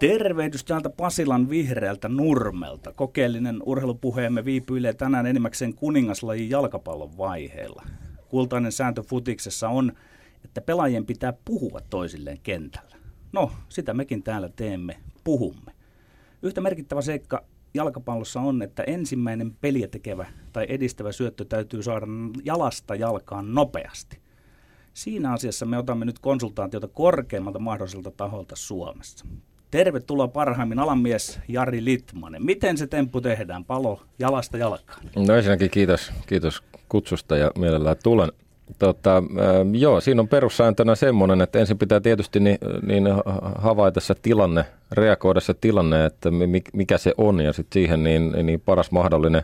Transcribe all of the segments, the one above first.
Tervehdys täältä Pasilan vihreältä nurmelta. Kokeellinen urheilupuheemme viipyilee tänään enimmäkseen kuningaslajin jalkapallon vaiheella. Kultainen sääntö futiksessa on, että pelaajien pitää puhua toisilleen kentällä. No, sitä mekin täällä teemme, puhumme. Yhtä merkittävä seikka jalkapallossa on, että ensimmäinen peliä tekevä tai edistävä syöttö täytyy saada jalasta jalkaan nopeasti. Siinä asiassa me otamme nyt konsultaatiota korkeimmalta mahdolliselta taholta Suomessa. Tervetuloa parhaimmin alamies Jari Litmanen. Miten se temppu tehdään? Palo jalasta jalkaan. No ensinnäkin kiitos, kiitos kutsusta ja mielellään tulen. Tota, äh, joo, siinä on perussääntönä semmoinen, että ensin pitää tietysti niin, niin havaita se tilanne, reagoida se tilanne, että mikä se on ja sitten siihen niin, niin paras mahdollinen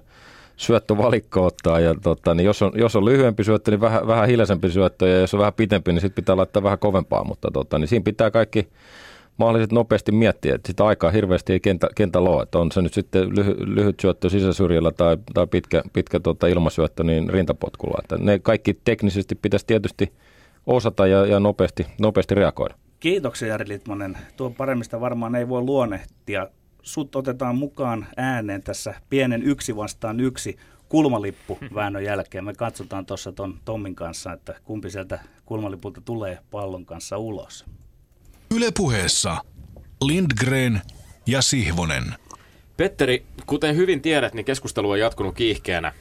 syöttövalikko ottaa. Ja tota, niin jos, on, jos on lyhyempi syöttö, niin vähän, vähän hiljaisempi syöttö ja jos on vähän pitempi, niin sitten pitää laittaa vähän kovempaa. Mutta tota, niin siinä pitää kaikki mahdolliset nopeasti miettiä, että sitä aikaa hirveästi ei kentä, kentällä ole, että on se nyt sitten lyhy, lyhyt syöttö sisäsyrjällä tai, tai pitkä, pitkä tota ilmasyöttö niin rintapotkulla. Että ne kaikki teknisesti pitäisi tietysti osata ja, ja nopeasti, nopeasti reagoida. Kiitoksia Jari Litmanen. Tuo paremmista varmaan ei voi luonnehtia. Sut otetaan mukaan ääneen tässä pienen yksi vastaan yksi kulmalippu väännön jälkeen. Me katsotaan tuossa ton Tommin kanssa, että kumpi sieltä kulmalipulta tulee pallon kanssa ulos. Ylepuheessa Lindgren ja Sihvonen. Petteri, kuten hyvin tiedät, niin keskustelu on jatkunut kiihkeänä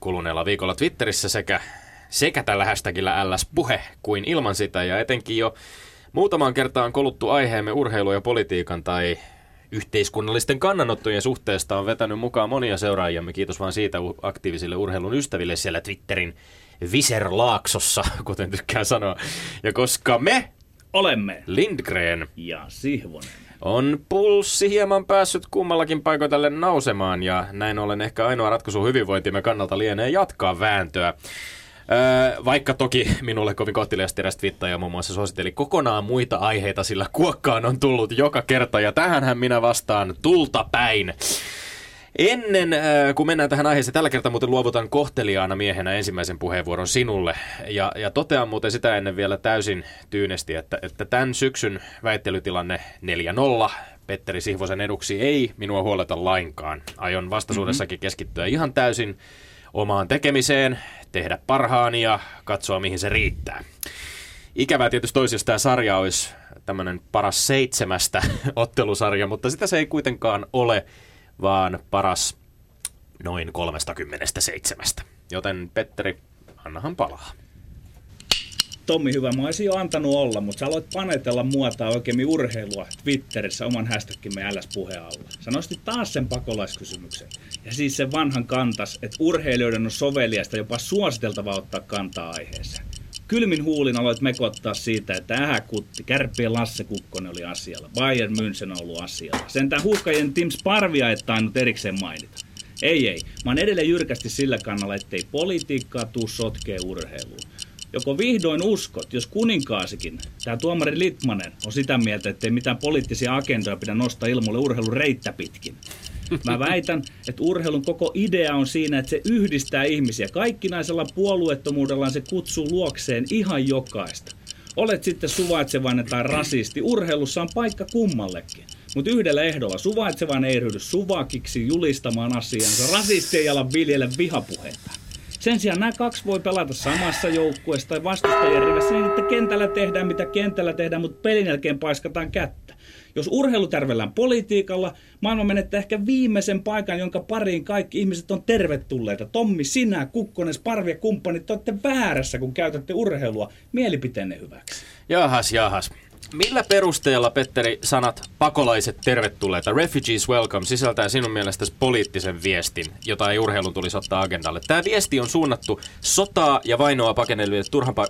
kuluneella viikolla Twitterissä sekä, sekä tällä hashtagillä LS-puhe kuin ilman sitä. Ja etenkin jo muutamaan kertaan koluttu aiheemme urheilu ja politiikan tai yhteiskunnallisten kannanottojen suhteesta on vetänyt mukaan monia seuraajiamme. Kiitos vaan siitä aktiivisille urheilun ystäville siellä Twitterin Viserlaaksossa, kuten tykkään sanoa. Ja koska me olemme Lindgren ja Sihvonen. On pulssi hieman päässyt kummallakin paikoitalle nousemaan ja näin ollen ehkä ainoa ratkaisu hyvinvointimme kannalta lienee jatkaa vääntöä. Öö, vaikka toki minulle kovin kohteliasti eräs ja muun muassa suositteli kokonaan muita aiheita, sillä kuokkaan on tullut joka kerta ja tähänhän minä vastaan tulta päin. Ennen äh, kuin mennään tähän aiheeseen, tällä kertaa muuten luovutan kohteliaana miehenä ensimmäisen puheenvuoron sinulle. Ja, ja totean muuten sitä ennen vielä täysin tyynesti, että, että tämän syksyn väittelytilanne 4-0 Petteri Sihvosen eduksi ei minua huoleta lainkaan. Aion vastaisuudessakin mm-hmm. keskittyä ihan täysin omaan tekemiseen, tehdä parhaani ja katsoa mihin se riittää. Ikävää tietysti toisesta tämä sarja olisi tämmöinen paras seitsemästä ottelusarja, mutta sitä se ei kuitenkaan ole – vaan paras noin 37. Joten Petteri, annahan palaa. Tommi, hyvä. Mä olisin jo antanut olla, mutta sä aloit panetella muotaa oikein urheilua Twitterissä oman hashtagkimme ls alla. Sä nostit taas sen pakolaiskysymyksen. Ja siis sen vanhan kantas, että urheilijoiden on soveliasta jopa suositeltavaa ottaa kantaa aiheeseen. Kylmin huulin aloit mekottaa siitä, että ähäkutti, kärppien Lasse Kukkonen oli asialla, Bayern München on ollut asialla. Sentään huuhkajien Tim Sparvia et tainnut erikseen mainita. Ei, ei. Mä oon edelleen jyrkästi sillä kannalla, ettei politiikkaa tuu sotkee urheiluun. Joko vihdoin uskot, jos kuninkaasikin, tämä tuomari Litmanen, on sitä mieltä, ettei mitään poliittisia agendoja pidä nostaa ilmoille urheilun reittä pitkin. Mä väitän, että urheilun koko idea on siinä, että se yhdistää ihmisiä. Kaikkinaisella puolueettomuudellaan se kutsuu luokseen ihan jokaista. Olet sitten suvaitsevainen tai rasisti, urheilussa on paikka kummallekin. Mutta yhdellä ehdolla suvaitsevainen ei ryhdy suvakiksi julistamaan asiansa. Rasisti ei ala viljellä vihapuheita. Sen sijaan nämä kaksi voi pelata samassa joukkueessa tai vastustajien rivissä niin, että kentällä tehdään mitä kentällä tehdään, mutta pelin jälkeen paiskataan kättä. Jos urheilu tärvellään politiikalla, maailma menettää ehkä viimeisen paikan, jonka pariin kaikki ihmiset on tervetulleita. Tommi, sinä, Kukkonen, Sparvi ja kumppanit, te olette väärässä, kun käytätte urheilua mielipiteenne hyväksi. Jahas, jahas. Millä perusteella, Petteri, sanat pakolaiset tervetulleita, refugees welcome, sisältää sinun mielestäsi poliittisen viestin, jota ei urheilun tulisi ottaa agendalle? Tämä viesti on suunnattu sotaa ja vainoa pakeneville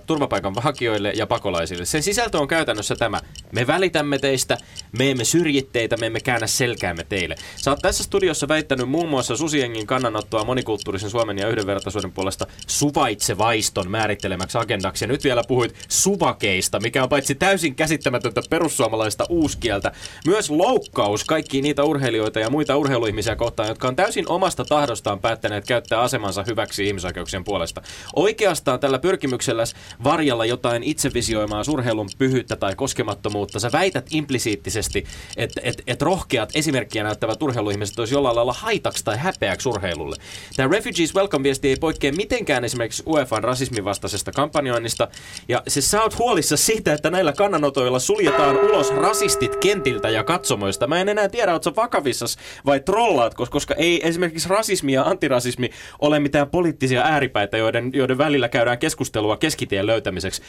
turvapaikan hakijoille ja pakolaisille. Sen sisältö on käytännössä tämä. Me välitämme teistä, me emme syrji teitä, me emme käännä selkäämme teille. Sä oot tässä studiossa väittänyt muun muassa Susiengin kannanottoa monikulttuurisen Suomen ja yhdenvertaisuuden puolesta suvaitsevaiston määrittelemäksi agendaksi. Ja nyt vielä puhuit suvakeista, mikä on paitsi täysin käsittämätöntä, käsittämätöntä perussuomalaista uuskieltä. Myös loukkaus kaikki niitä urheilijoita ja muita urheiluihmisiä kohtaan, jotka on täysin omasta tahdostaan päättäneet käyttää asemansa hyväksi ihmisoikeuksien puolesta. Oikeastaan tällä pyrkimyksellä varjalla jotain itsevisioimaa urheilun pyhyyttä tai koskemattomuutta. Sä väität implisiittisesti, että et, et rohkeat esimerkkiä näyttävät urheiluihmiset olisi jollain lailla haitaksi tai häpeäksi urheilulle. Tämä Refugees Welcome-viesti ei poikkea mitenkään esimerkiksi UEFAn rasismin vastaisesta kampanjoinnista. Ja siis sä oot huolissa siitä, että näillä kannanotoilla suljetaan ulos rasistit kentiltä ja katsomoista. Mä en enää tiedä, ootko vakavissas vai trollaat, koska ei esimerkiksi rasismi ja antirasismi ole mitään poliittisia ääripäitä, joiden, joiden välillä käydään keskustelua keskitien löytämiseksi.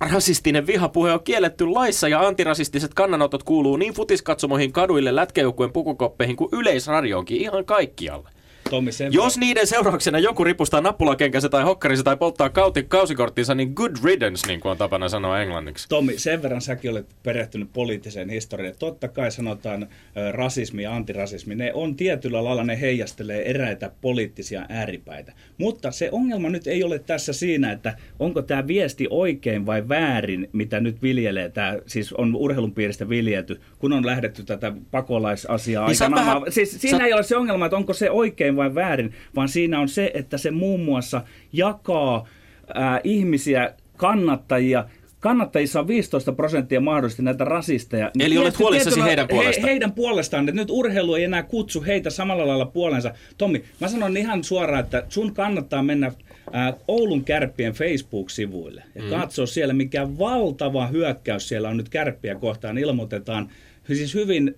Rasistinen vihapuhe on kielletty laissa ja antirasistiset kannanotot kuuluu niin futiskatsomoihin, kaduille, lätkäjoukkueen pukukoppeihin kuin yleisradioonkin ihan kaikkialle. Tommi, sen Jos niiden seurauksena joku ripustaa nappulakenkänsä tai hokkarinsa tai polttaa kauti, kausikorttinsa, niin good riddance, niin kuin on tapana sanoa englanniksi. Tommi, sen verran säkin olet perehtynyt poliittiseen historiaan. Totta kai sanotaan rasismi ja antirasismi. Ne on tietyllä lailla, ne heijastelee eräitä poliittisia ääripäitä. Mutta se ongelma nyt ei ole tässä siinä, että onko tämä viesti oikein vai väärin, mitä nyt viljelee. Tämä siis on urheilun piiristä viljelty, kun on lähdetty tätä pakolaisasiaa Niin aikanaan. vähän- Siis siinä sä- ei ole se ongelma, että onko se oikein vai väärin, vaan siinä on se, että se muun muassa jakaa ää, ihmisiä, kannattajia. Kannattajissa on 15 prosenttia mahdollisesti näitä rasisteja. Niin Eli olet tietysti huolissasi heidän puolestaan? He, heidän puolestaan, että nyt urheilu ei enää kutsu heitä samalla lailla puolensa. Tommi, mä sanon ihan suoraan, että sun kannattaa mennä Oulun kärppien Facebook-sivuille ja mm. katsoa siellä, mikä valtava hyökkäys siellä on nyt kärppiä kohtaan. Ilmoitetaan siis hyvin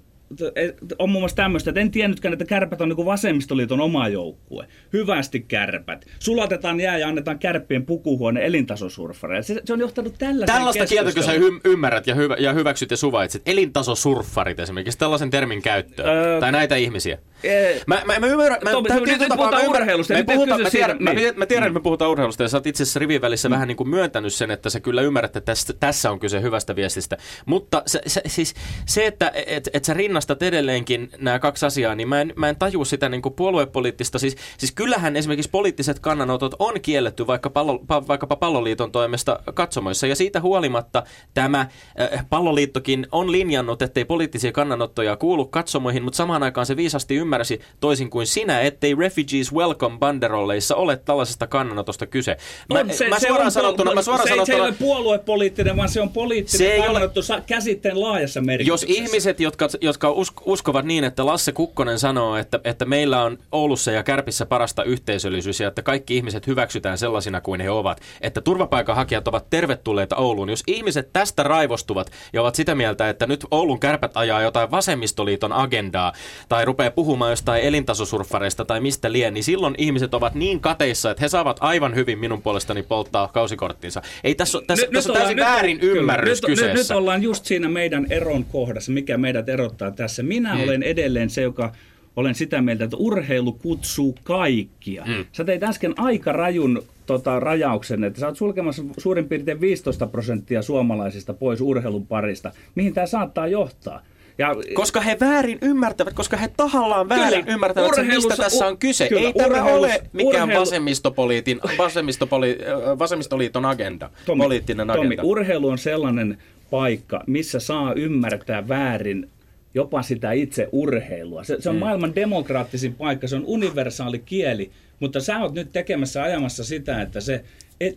on muun muassa tämmöistä, että en tiennytkään, että kärpät on niin vasemmistoliiton oma joukkue. Hyvästi kärpät. Sulatetaan jää ja annetaan kärppien pukuhuone elintasosurfareille. Se, se on johtanut tällaiseen Tällaista kieltä, kun sä keskusteluun. y- ymmärrät ja, hyvä, ja hyväksyt ja suvaitset. Elintasosurffarit esimerkiksi, tällaisen termin käyttöä. Öö, tai näitä ihmisiä. Ee, Mä, mä, mä ymmärrän, mä, Tommi, tää nyt- tapaa puhutaan mä urheilusta, me puhutaan, mä tiedän, siitä, mä, niin. mä tiedän, että me puhutaan urheilusta ja sä oot itse asiassa rivin välissä vähän niin kuin myöntänyt sen, että sä kyllä ymmärrät, että tässä, tässä on kyse hyvästä viestistä. Mutta se, se, siis se, että et, et sä rinnastat edelleenkin nämä kaksi asiaa, niin mä en, mä en taju sitä niin kuin puoluepoliittista. Siis, siis kyllähän esimerkiksi poliittiset kannanotot on kielletty vaikka pallo, pa, vaikkapa palloliiton toimesta katsomoissa. Ja siitä huolimatta tämä äh, palloliittokin on linjannut, ettei poliittisia kannanottoja kuulu katsomoihin, mutta samaan aikaan se viisasti ymmärsi toisin kuin sinä, ettei Refugees Welcome banderolleissa ole tällaisesta kannanotosta kyse. Mä, On, mä suoraan on, sanottuna, mä suoraan se, ei- se ei sanottuna, ole puoluepoliittinen, vaan se on poliittinen Se se ole- kannanotto sa- käsitteen laajassa jos merkityksessä. ihmiset, jotka, jotka usk- uskovat niin, että Lasse Kukkonen sanoo, että, että meillä on Oulussa ja Kärpissä parasta yhteisöllisyys ja että kaikki ihmiset hyväksytään sellaisina kuin he ovat, että turvapaikanhakijat ovat tervetulleita Ouluun. Jos ihmiset tästä raivostuvat ja ovat sitä mieltä, että nyt Oulun kärpät ajaa jotain vasemmistoliiton agendaa tai rupeaa puhumaan jostain elintasosurffareista tai mistä lien, niin silloin ihmiset ovat niin kateissa, että he saavat aivan hyvin minun puolestani polttaa kausikorttinsa. Ei tässä, ole- tässä, tässä on ollaan- täysin väärin kyllä, ymmärrys nyt, nyt, kyseessä. nyt ollaan just siinä meidän eron kohdassa, mikä meidät erottaa tässä. Minä mm. olen edelleen se, joka olen sitä mieltä, että urheilu kutsuu kaikkia. Mm. Sä teit äsken aika rajun tota, rajauksen, että sä oot sulkemassa suurin piirtein 15 prosenttia suomalaisista pois urheilun parista. Mihin tämä saattaa johtaa? Ja, Koska he väärin ymmärtävät, koska he tahallaan väärin Kyllä. ymmärtävät sen, mistä tässä on kyse. kyllä, Ei tämä ole mikään urheilu- vasemmistopoliitin, vasemmistopoli, vasemmistoliiton agenda, Tommi, poliittinen Tommi, agenda. urheilu on sellainen paikka, missä saa ymmärtää väärin jopa sitä itse urheilua. Se, se on mm. maailman demokraattisin paikka, se on universaali kieli, mutta sä oot nyt tekemässä ajamassa sitä, että se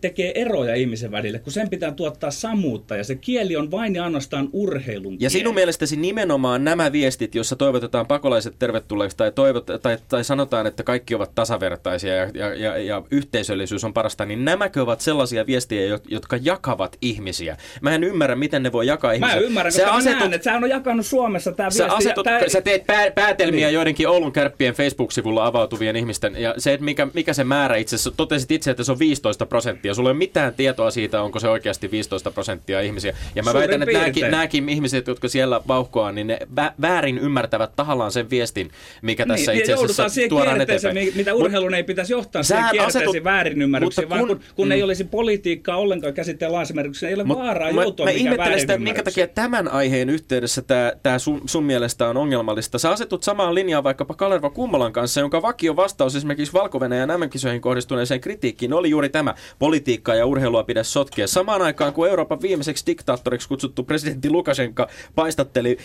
tekee eroja ihmisen välille, kun sen pitää tuottaa samuutta ja se kieli on vain ja ainoastaan urheilun Ja kieli. sinun mielestäsi nimenomaan nämä viestit, joissa toivotetaan pakolaiset tervetulleeksi tai, toivot, tai, tai sanotaan, että kaikki ovat tasavertaisia ja, ja, ja, ja yhteisöllisyys on parasta, niin nämäkö ovat sellaisia viestejä, jo- jotka jakavat ihmisiä? Mä en ymmärrä, miten ne voi jakaa Mä ihmisiä. ymmärrän, Sä koska mä asetut- näen, että sä on jakanut Suomessa tämä Sä, viesti. asetut, tää- sä teet pää, päätelmiä Niin. joidenkin Oulun kärppien Facebook-sivulla avautuvien ihmisten, ja se, että mikä, mikä se määrä itse asiassa, totesit itse, että se on 15 prosenttia. Sulla ei ole mitään tietoa siitä, onko se oikeasti 15 prosenttia ihmisiä. Ja mä Suurin väitän, että nämäkin, nämäkin ihmiset, jotka siellä vauhkoaa, niin ne vä, väärin ymmärtävät tahallaan sen viestin, mikä tässä niin, itse asiassa tuodaan eteenpäin. mi- mitä urheilun ei pitäisi johtaa, siihen kierteeseen asetut- väärinymmärryksiin, mutta vaan kun- kun, mm. ei olisi politiikkaa ollenkaan käsitteen laajassa ei ole Mut vaaraa mä, joutua mä mikään ihmettelen sitä, minkä takia tämän aiheen yhteydessä tämä, tämä sun, sun mielestä on ongelmallista. Sä asetut samaan linjaan vaikkapa Kalerva Kummolan kanssa, jonka vakio vastaus esimerkiksi valko ja kohdistuneeseen kritiikkiin oli juuri tämä. Politiikkaa ja urheilua pidä sotkea. Samaan aikaan, kun Euroopan viimeiseksi diktaattoriksi kutsuttu presidentti Lukashenka paistatteli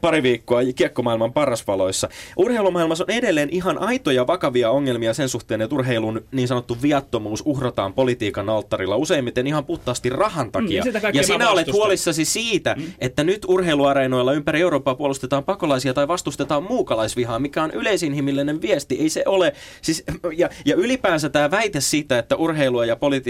pari viikkoa kiekkomaailman parasvaloissa. Urheilumaailmassa on edelleen ihan aitoja vakavia ongelmia sen suhteen, että urheilun niin sanottu viattomuus uhrataan politiikan alttarilla useimmiten ihan puhtaasti rahan takia. Mm, ja sinä olet huolissasi siitä, mm. että nyt urheiluareenoilla ympäri Eurooppaa puolustetaan pakolaisia tai vastustetaan muukalaisvihaa, mikä on yleisinhimillinen viesti. Ei se ole. Siis, ja, ja ylipäänsä tämä väite siitä, että urheilua ja politiikkaa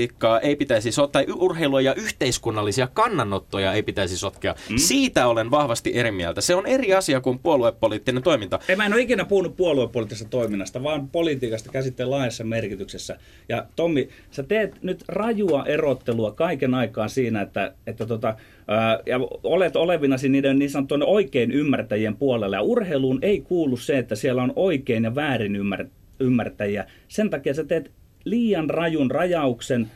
ei pitäisi sotkea, tai urheilua ja yhteiskunnallisia kannanottoja ei pitäisi sotkea. Mm. Siitä olen vahvasti eri mieltä. Se on eri asia kuin puoluepoliittinen toiminta. Ei, mä en ole ikinä puhunut puoluepoliittisesta toiminnasta, vaan politiikasta käsitteen laajassa merkityksessä. Ja Tommi, sä teet nyt rajua erottelua kaiken aikaa siinä, että, että tota, ää, ja olet olevinasi niiden niin sanottujen oikein ymmärtäjien puolella. Ja urheiluun ei kuulu se, että siellä on oikein ja väärin ymmär, ymmärtäjiä. Sen takia sä teet liian rajun rajauksen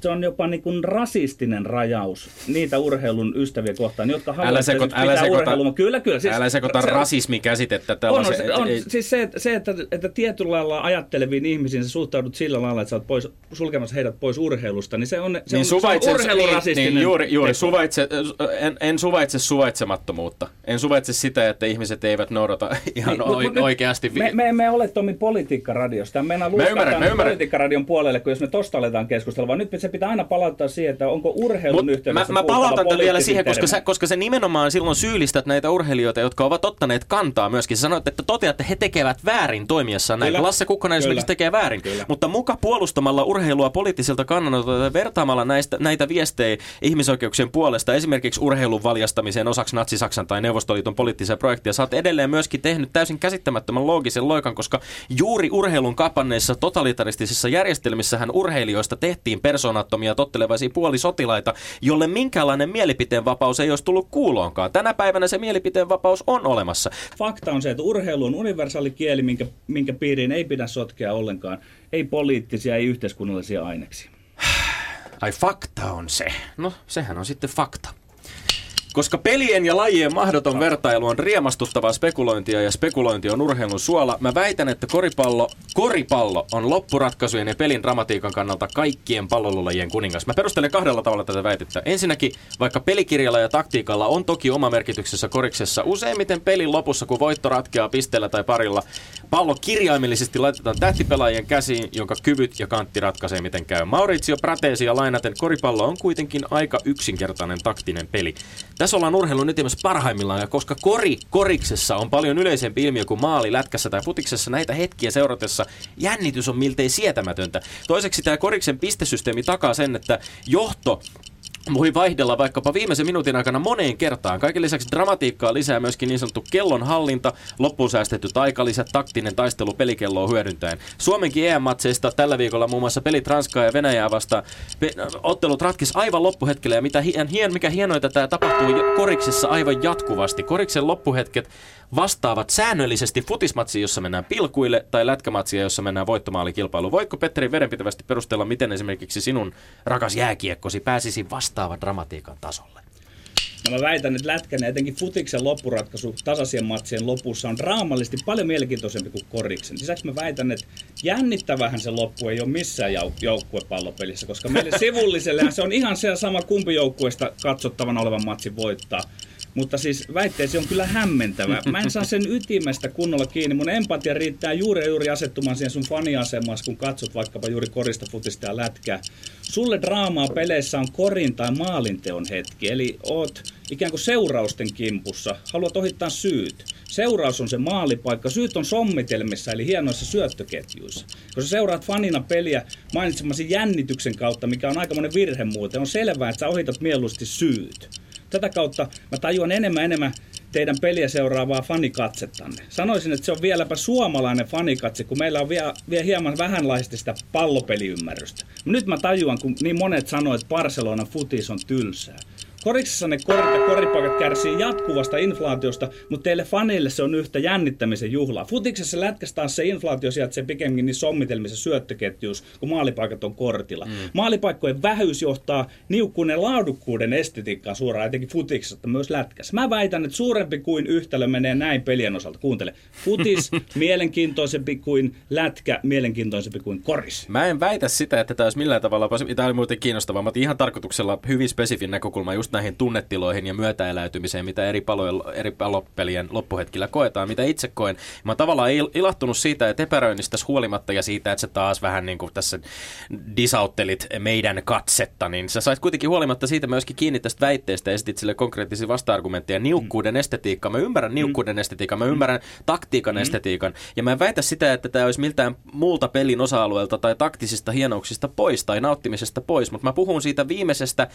se on jopa niin kuin rasistinen rajaus niitä urheilun ystäviä kohtaan, jotka haluavat sekoita- pitää älä sekoita- urheilua. Kyllä, kyllä. Siis, Älä sekoita se- rasismikäsitettä on, tällaisen. on, on, siis se, että- se että, että tietyllä lailla ajatteleviin ihmisiin sä suhtaudut sillä lailla, että sä oot pois, sulkemassa heidät pois urheilusta, niin se on, se niin on, suvaitse, se on urheilurasistinen. niin, niin, juuri, juuri teko. suvaitse, en, en suvaitse suvaitsemattomuutta. En suvaitse sitä, että ihmiset eivät noudata ihan Niin, niin, mut- mut nyt oikeasti. Me, me emme ole Tomi politiikkaradiosta. Mä ymmärrän, mä ymmärrän. politiikkaradion puolelle, kun jos me tosta aletaan keskustella, vaan nyt se pitää aina palauttaa siihen, että onko urheilun Mut mä, yhteydessä mä puhuttava palautan tätä vielä siihen, koska sä, koska se nimenomaan silloin syyllistät näitä urheilijoita, jotka ovat ottaneet kantaa myöskin. Sä sanoit, että toteatte, että he tekevät väärin toimiessaan näin. Kyllä. Lasse Kukkonen Kyllä. esimerkiksi tekee väärin. Kyllä. Mutta muka puolustamalla urheilua poliittisilta kannanotoilta ja vertaamalla näistä, näitä viestejä ihmisoikeuksien puolesta esimerkiksi urheilun valjastamiseen osaksi Natsi-Saksan tai Neuvostoliiton poliittisia projekteja, sä oot edelleen myöskin tehnyt täysin käsittämättömän loogisen loikan, koska juuri urheilun kapanneissa totalitaristisissa järjestelmissähän urheilijoista tehtiin persoonattomia tottelevaisia puolisotilaita, jolle minkäänlainen mielipiteen vapaus ei olisi tullut kuuloonkaan. Tänä päivänä se mielipiteen vapaus on olemassa. Fakta on se, että urheilu on universaali kieli, minkä, minkä piiriin ei pidä sotkea ollenkaan. Ei poliittisia, ei yhteiskunnallisia aineksia. Ai fakta on se. No, sehän on sitten fakta. Koska pelien ja lajien mahdoton vertailu on riemastuttavaa spekulointia ja spekulointi on urheilun suola, mä väitän, että koripallo, koripallo on loppuratkaisujen ja pelin dramatiikan kannalta kaikkien pallolulajien kuningas. Mä perustelen kahdella tavalla tätä väitettä. Ensinnäkin, vaikka pelikirjalla ja taktiikalla on toki oma merkityksessä koriksessa, useimmiten pelin lopussa, kun voitto ratkeaa pisteellä tai parilla, pallo kirjaimellisesti laitetaan tähtipelaajien käsiin, jonka kyvyt ja kantti ratkaisee miten käy. Maurizio Prateesia lainaten koripallo on kuitenkin aika yksinkertainen taktinen peli. Tässä ollaan urheilun ytimessä parhaimmillaan, ja koska kori koriksessa on paljon yleisempi ilmiö kuin maali lätkässä tai futiksessa, näitä hetkiä seuratessa jännitys on miltei sietämätöntä. Toiseksi tämä koriksen pistesysteemi takaa sen, että johto voi vaihdella vaikkapa viimeisen minuutin aikana moneen kertaan. Kaiken lisäksi dramatiikkaa lisää myöskin niin sanottu kellonhallinta, loppuun säästetty aikalisä, taktinen taistelu pelikelloa hyödyntäen. Suomenkin EM-matseista tällä viikolla muun muassa pelit Ranskaa ja Venäjää vastaan. Pe- ottelut ratkesi aivan loppuhetkellä ja mitä hien, mikä hienoita tämä tapahtuu koriksessa aivan jatkuvasti. Koriksen loppuhetket vastaavat säännöllisesti futismatsiin, jossa mennään pilkuille, tai lätkämatsia, jossa mennään voittomaalikilpailuun. Voitko Petteri vedenpitävästi perustella, miten esimerkiksi sinun rakas jääkiekkosi pääsisi vastaavan dramatiikan tasolle? Ja mä väitän, että lätkän ja etenkin futiksen loppuratkaisu tasaisien matsien lopussa on draamallisesti paljon mielenkiintoisempi kuin koriksen. Lisäksi mä väitän, että jännittävähän se loppu ei ole missään jou- joukkuepallopelissä, koska meille sivulliselle se on ihan se sama kumpi joukkueesta katsottavana olevan matsin voittaa. Mutta siis väitteesi on kyllä hämmentävä. Mä en saa sen ytimestä kunnolla kiinni. Mun empatia riittää juuri juuri asettumaan siihen sun faniasemaan, kun katsot vaikkapa juuri korista, futista ja lätkää. Sulle draamaa peleissä on korin tai maalinteon hetki. Eli oot ikään kuin seurausten kimpussa. Haluat ohittaa syyt. Seuraus on se maalipaikka. Syyt on sommitelmissa, eli hienoissa syöttöketjuissa. Kun sä seuraat fanina peliä mainitsemasi jännityksen kautta, mikä on aikamoinen virhe muuten, on selvää, että sä ohitat mieluusti syyt. Tätä kautta mä tajuan enemmän enemmän teidän peliä seuraavaa fanikatsettanne. Sanoisin, että se on vieläpä suomalainen fanikatse, kun meillä on vielä, vielä hieman vähänlaista sitä pallopeliymmärrystä. Nyt mä tajuan, kun niin monet sanoo, että Barcelonan futis on tylsää. Koriksessa ne korit ja koripaikat kärsii jatkuvasta inflaatiosta, mutta teille faneille se on yhtä jännittämisen juhlaa. Futiksessa lätkässä taas se inflaatio sijaitsee pikemminkin niin sommitelmissa syöttöketjuus, kun maalipaikat on kortilla. Mm. Maalipaikkojen vähyys johtaa niukkuuden laadukkuuden estetiikkaan suoraan, etenkin futiksessa, myös lätkässä. Mä väitän, että suurempi kuin yhtälö menee näin pelien osalta. Kuuntele. Futis mielenkiintoisempi kuin lätkä, mielenkiintoisempi kuin koris. Mä en väitä sitä, että tämä olisi millään tavalla, tämä oli muuten kiinnostavaa, mutta ihan tarkoituksella hyvin spesifin näkökulma just näihin tunnetiloihin ja myötäeläytymiseen, mitä eri, palojen, eri palopelien loppuhetkillä koetaan, mitä itse koen. Mä oon tavallaan ilahtunut siitä, että epäröinnistä huolimatta ja siitä, että sä taas vähän niin kuin tässä disauttelit meidän katsetta, niin sä sait kuitenkin huolimatta siitä myöskin kiinni tästä väitteestä ja esitit sille konkreettisia vasta-argumentteja. Niukkuuden mm. estetiikka. Mä ymmärrän niukkuuden mm. estetiikan, mä ymmärrän taktiikan mm. estetiikan. Ja mä en väitä sitä, että tämä olisi miltään muulta pelin osa-alueelta tai taktisista hienouksista pois tai nauttimisesta pois, mutta mä puhun siitä viimeisestä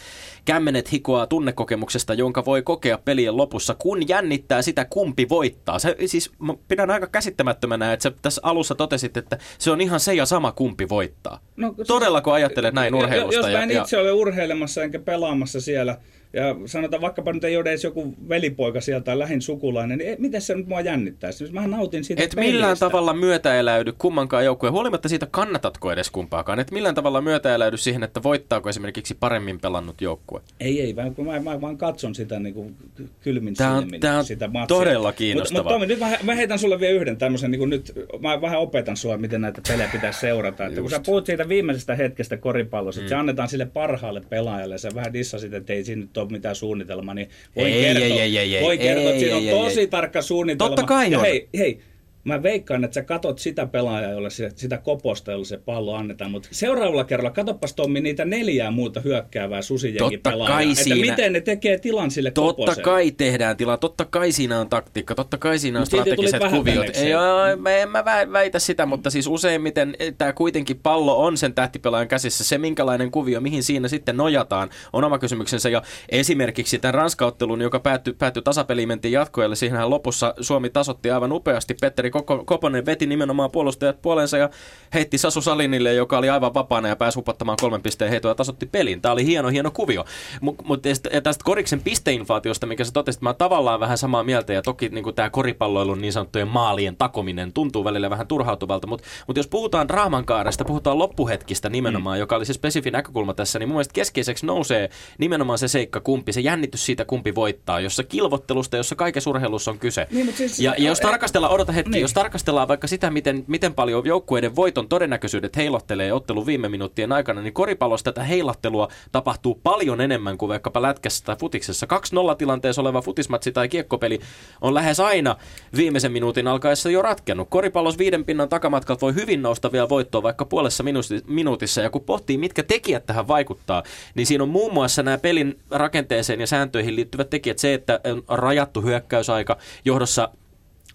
kämmenet hikoa tunnekokemuksesta, jonka voi kokea pelien lopussa, kun jännittää sitä, kumpi voittaa. Se, siis mä pidän aika käsittämättömänä, että sä tässä alussa totesit, että se on ihan se ja sama, kumpi voittaa. No, Todellako ajattelet näin urheilusta? Jos mä en ja, itse ole urheilemassa enkä pelaamassa siellä, ja sanotaan, vaikkapa nyt ei ole edes joku velipoika sieltä tai lähin sukulainen, niin miten se nyt mua jännittäisi? Siis mä nautin siitä Et pelistä. millään tavalla myötäeläydy kummankaan joukkueen, huolimatta siitä kannatatko edes kumpaakaan. Et millään tavalla myötäeläydy siihen, että voittaako esimerkiksi paremmin pelannut joukkue. Ei, ei, mä, mä, mä vaan katson sitä niin kuin kylmin tämä on, silmin, tämä on sitä matsia. todella kiinnostavaa. Mutta mut, nyt mä, mä, heitän sulle vielä yhden tämmöisen, niin kuin nyt, mä vähän opetan sua, miten näitä pelejä pitäisi seurata. Että kun sä puhut siitä viimeisestä hetkestä koripallossa, mm. että se annetaan sille parhaalle pelaajalle, sä vähän dissasit, että ei siinä nyt ole mitään suunnitelmaa, niin voin ei, kertoa, ei, ei, ei, ei, voin kertoa ei, että siinä on ei, tosi ei. tarkka suunnitelma. Totta kai ja on. hei, hei, Mä veikkaan, että sä katot sitä pelaajaa, jolle sitä, sitä koposta, jolle se pallo annetaan, mutta seuraavalla kerralla katoppas Tommi niitä neljää muuta hyökkäävää susijengi pelaajaa, kai että siinä- miten ne tekee tilan sille Totta koposelle. kai tehdään tilaa, totta kai siinä on taktiikka, totta kai siinä on Mut strategiset kuviot. Ei, oo, mä en mä vä- väitä sitä, mutta siis useimmiten tämä kuitenkin pallo on sen tähtipelaajan käsissä. Se minkälainen kuvio, mihin siinä sitten nojataan, on oma kysymyksensä. Ja esimerkiksi tämän ranskauttelun, joka päättyi, päättyi tasapeliin, mentiin jatkoille. Siinähän lopussa Suomi tasotti aivan upeasti. Petteri Koko- Koponen veti nimenomaan puolustajat puolensa ja heitti Sasu Salinille, joka oli aivan vapaana ja pääsi upottamaan kolmen pisteen heitoa ja tasotti pelin. Tämä oli hieno, hieno kuvio. Mutta mut, tästä Koriksen pisteinflaatiosta, mikä sä totesit, mä oon tavallaan vähän samaa mieltä ja toki niin tämä koripalloilun niin sanottujen maalien takominen tuntuu välillä vähän turhautuvalta, mutta mut jos puhutaan draamankaaresta, puhutaan loppuhetkistä nimenomaan, mm. joka oli se spesifi näkökulma tässä, niin mun mielestä keskeiseksi nousee nimenomaan se seikka kumpi, se jännitys siitä kumpi voittaa, jossa kilvottelusta, jossa kaikessa urheilussa on kyse. Niin, siis- ja, ja jos tarkastellaan, odota hetki. Jos tarkastellaan vaikka sitä, miten, miten paljon joukkueiden voiton todennäköisyydet heilattelee ottelun viime minuuttien aikana, niin koripallossa tätä heilattelua tapahtuu paljon enemmän kuin vaikkapa lätkässä tai futiksessa. 2-0 tilanteessa oleva futismatsi tai kiekkopeli on lähes aina viimeisen minuutin alkaessa jo ratkennut. Koripallossa viiden pinnan takamatkalta voi hyvin nousta vielä voittoa vaikka puolessa minuuti- minuutissa, ja kun pohtii, mitkä tekijät tähän vaikuttaa, niin siinä on muun muassa nämä pelin rakenteeseen ja sääntöihin liittyvät tekijät. Se, että on rajattu hyökkäysaika johdossa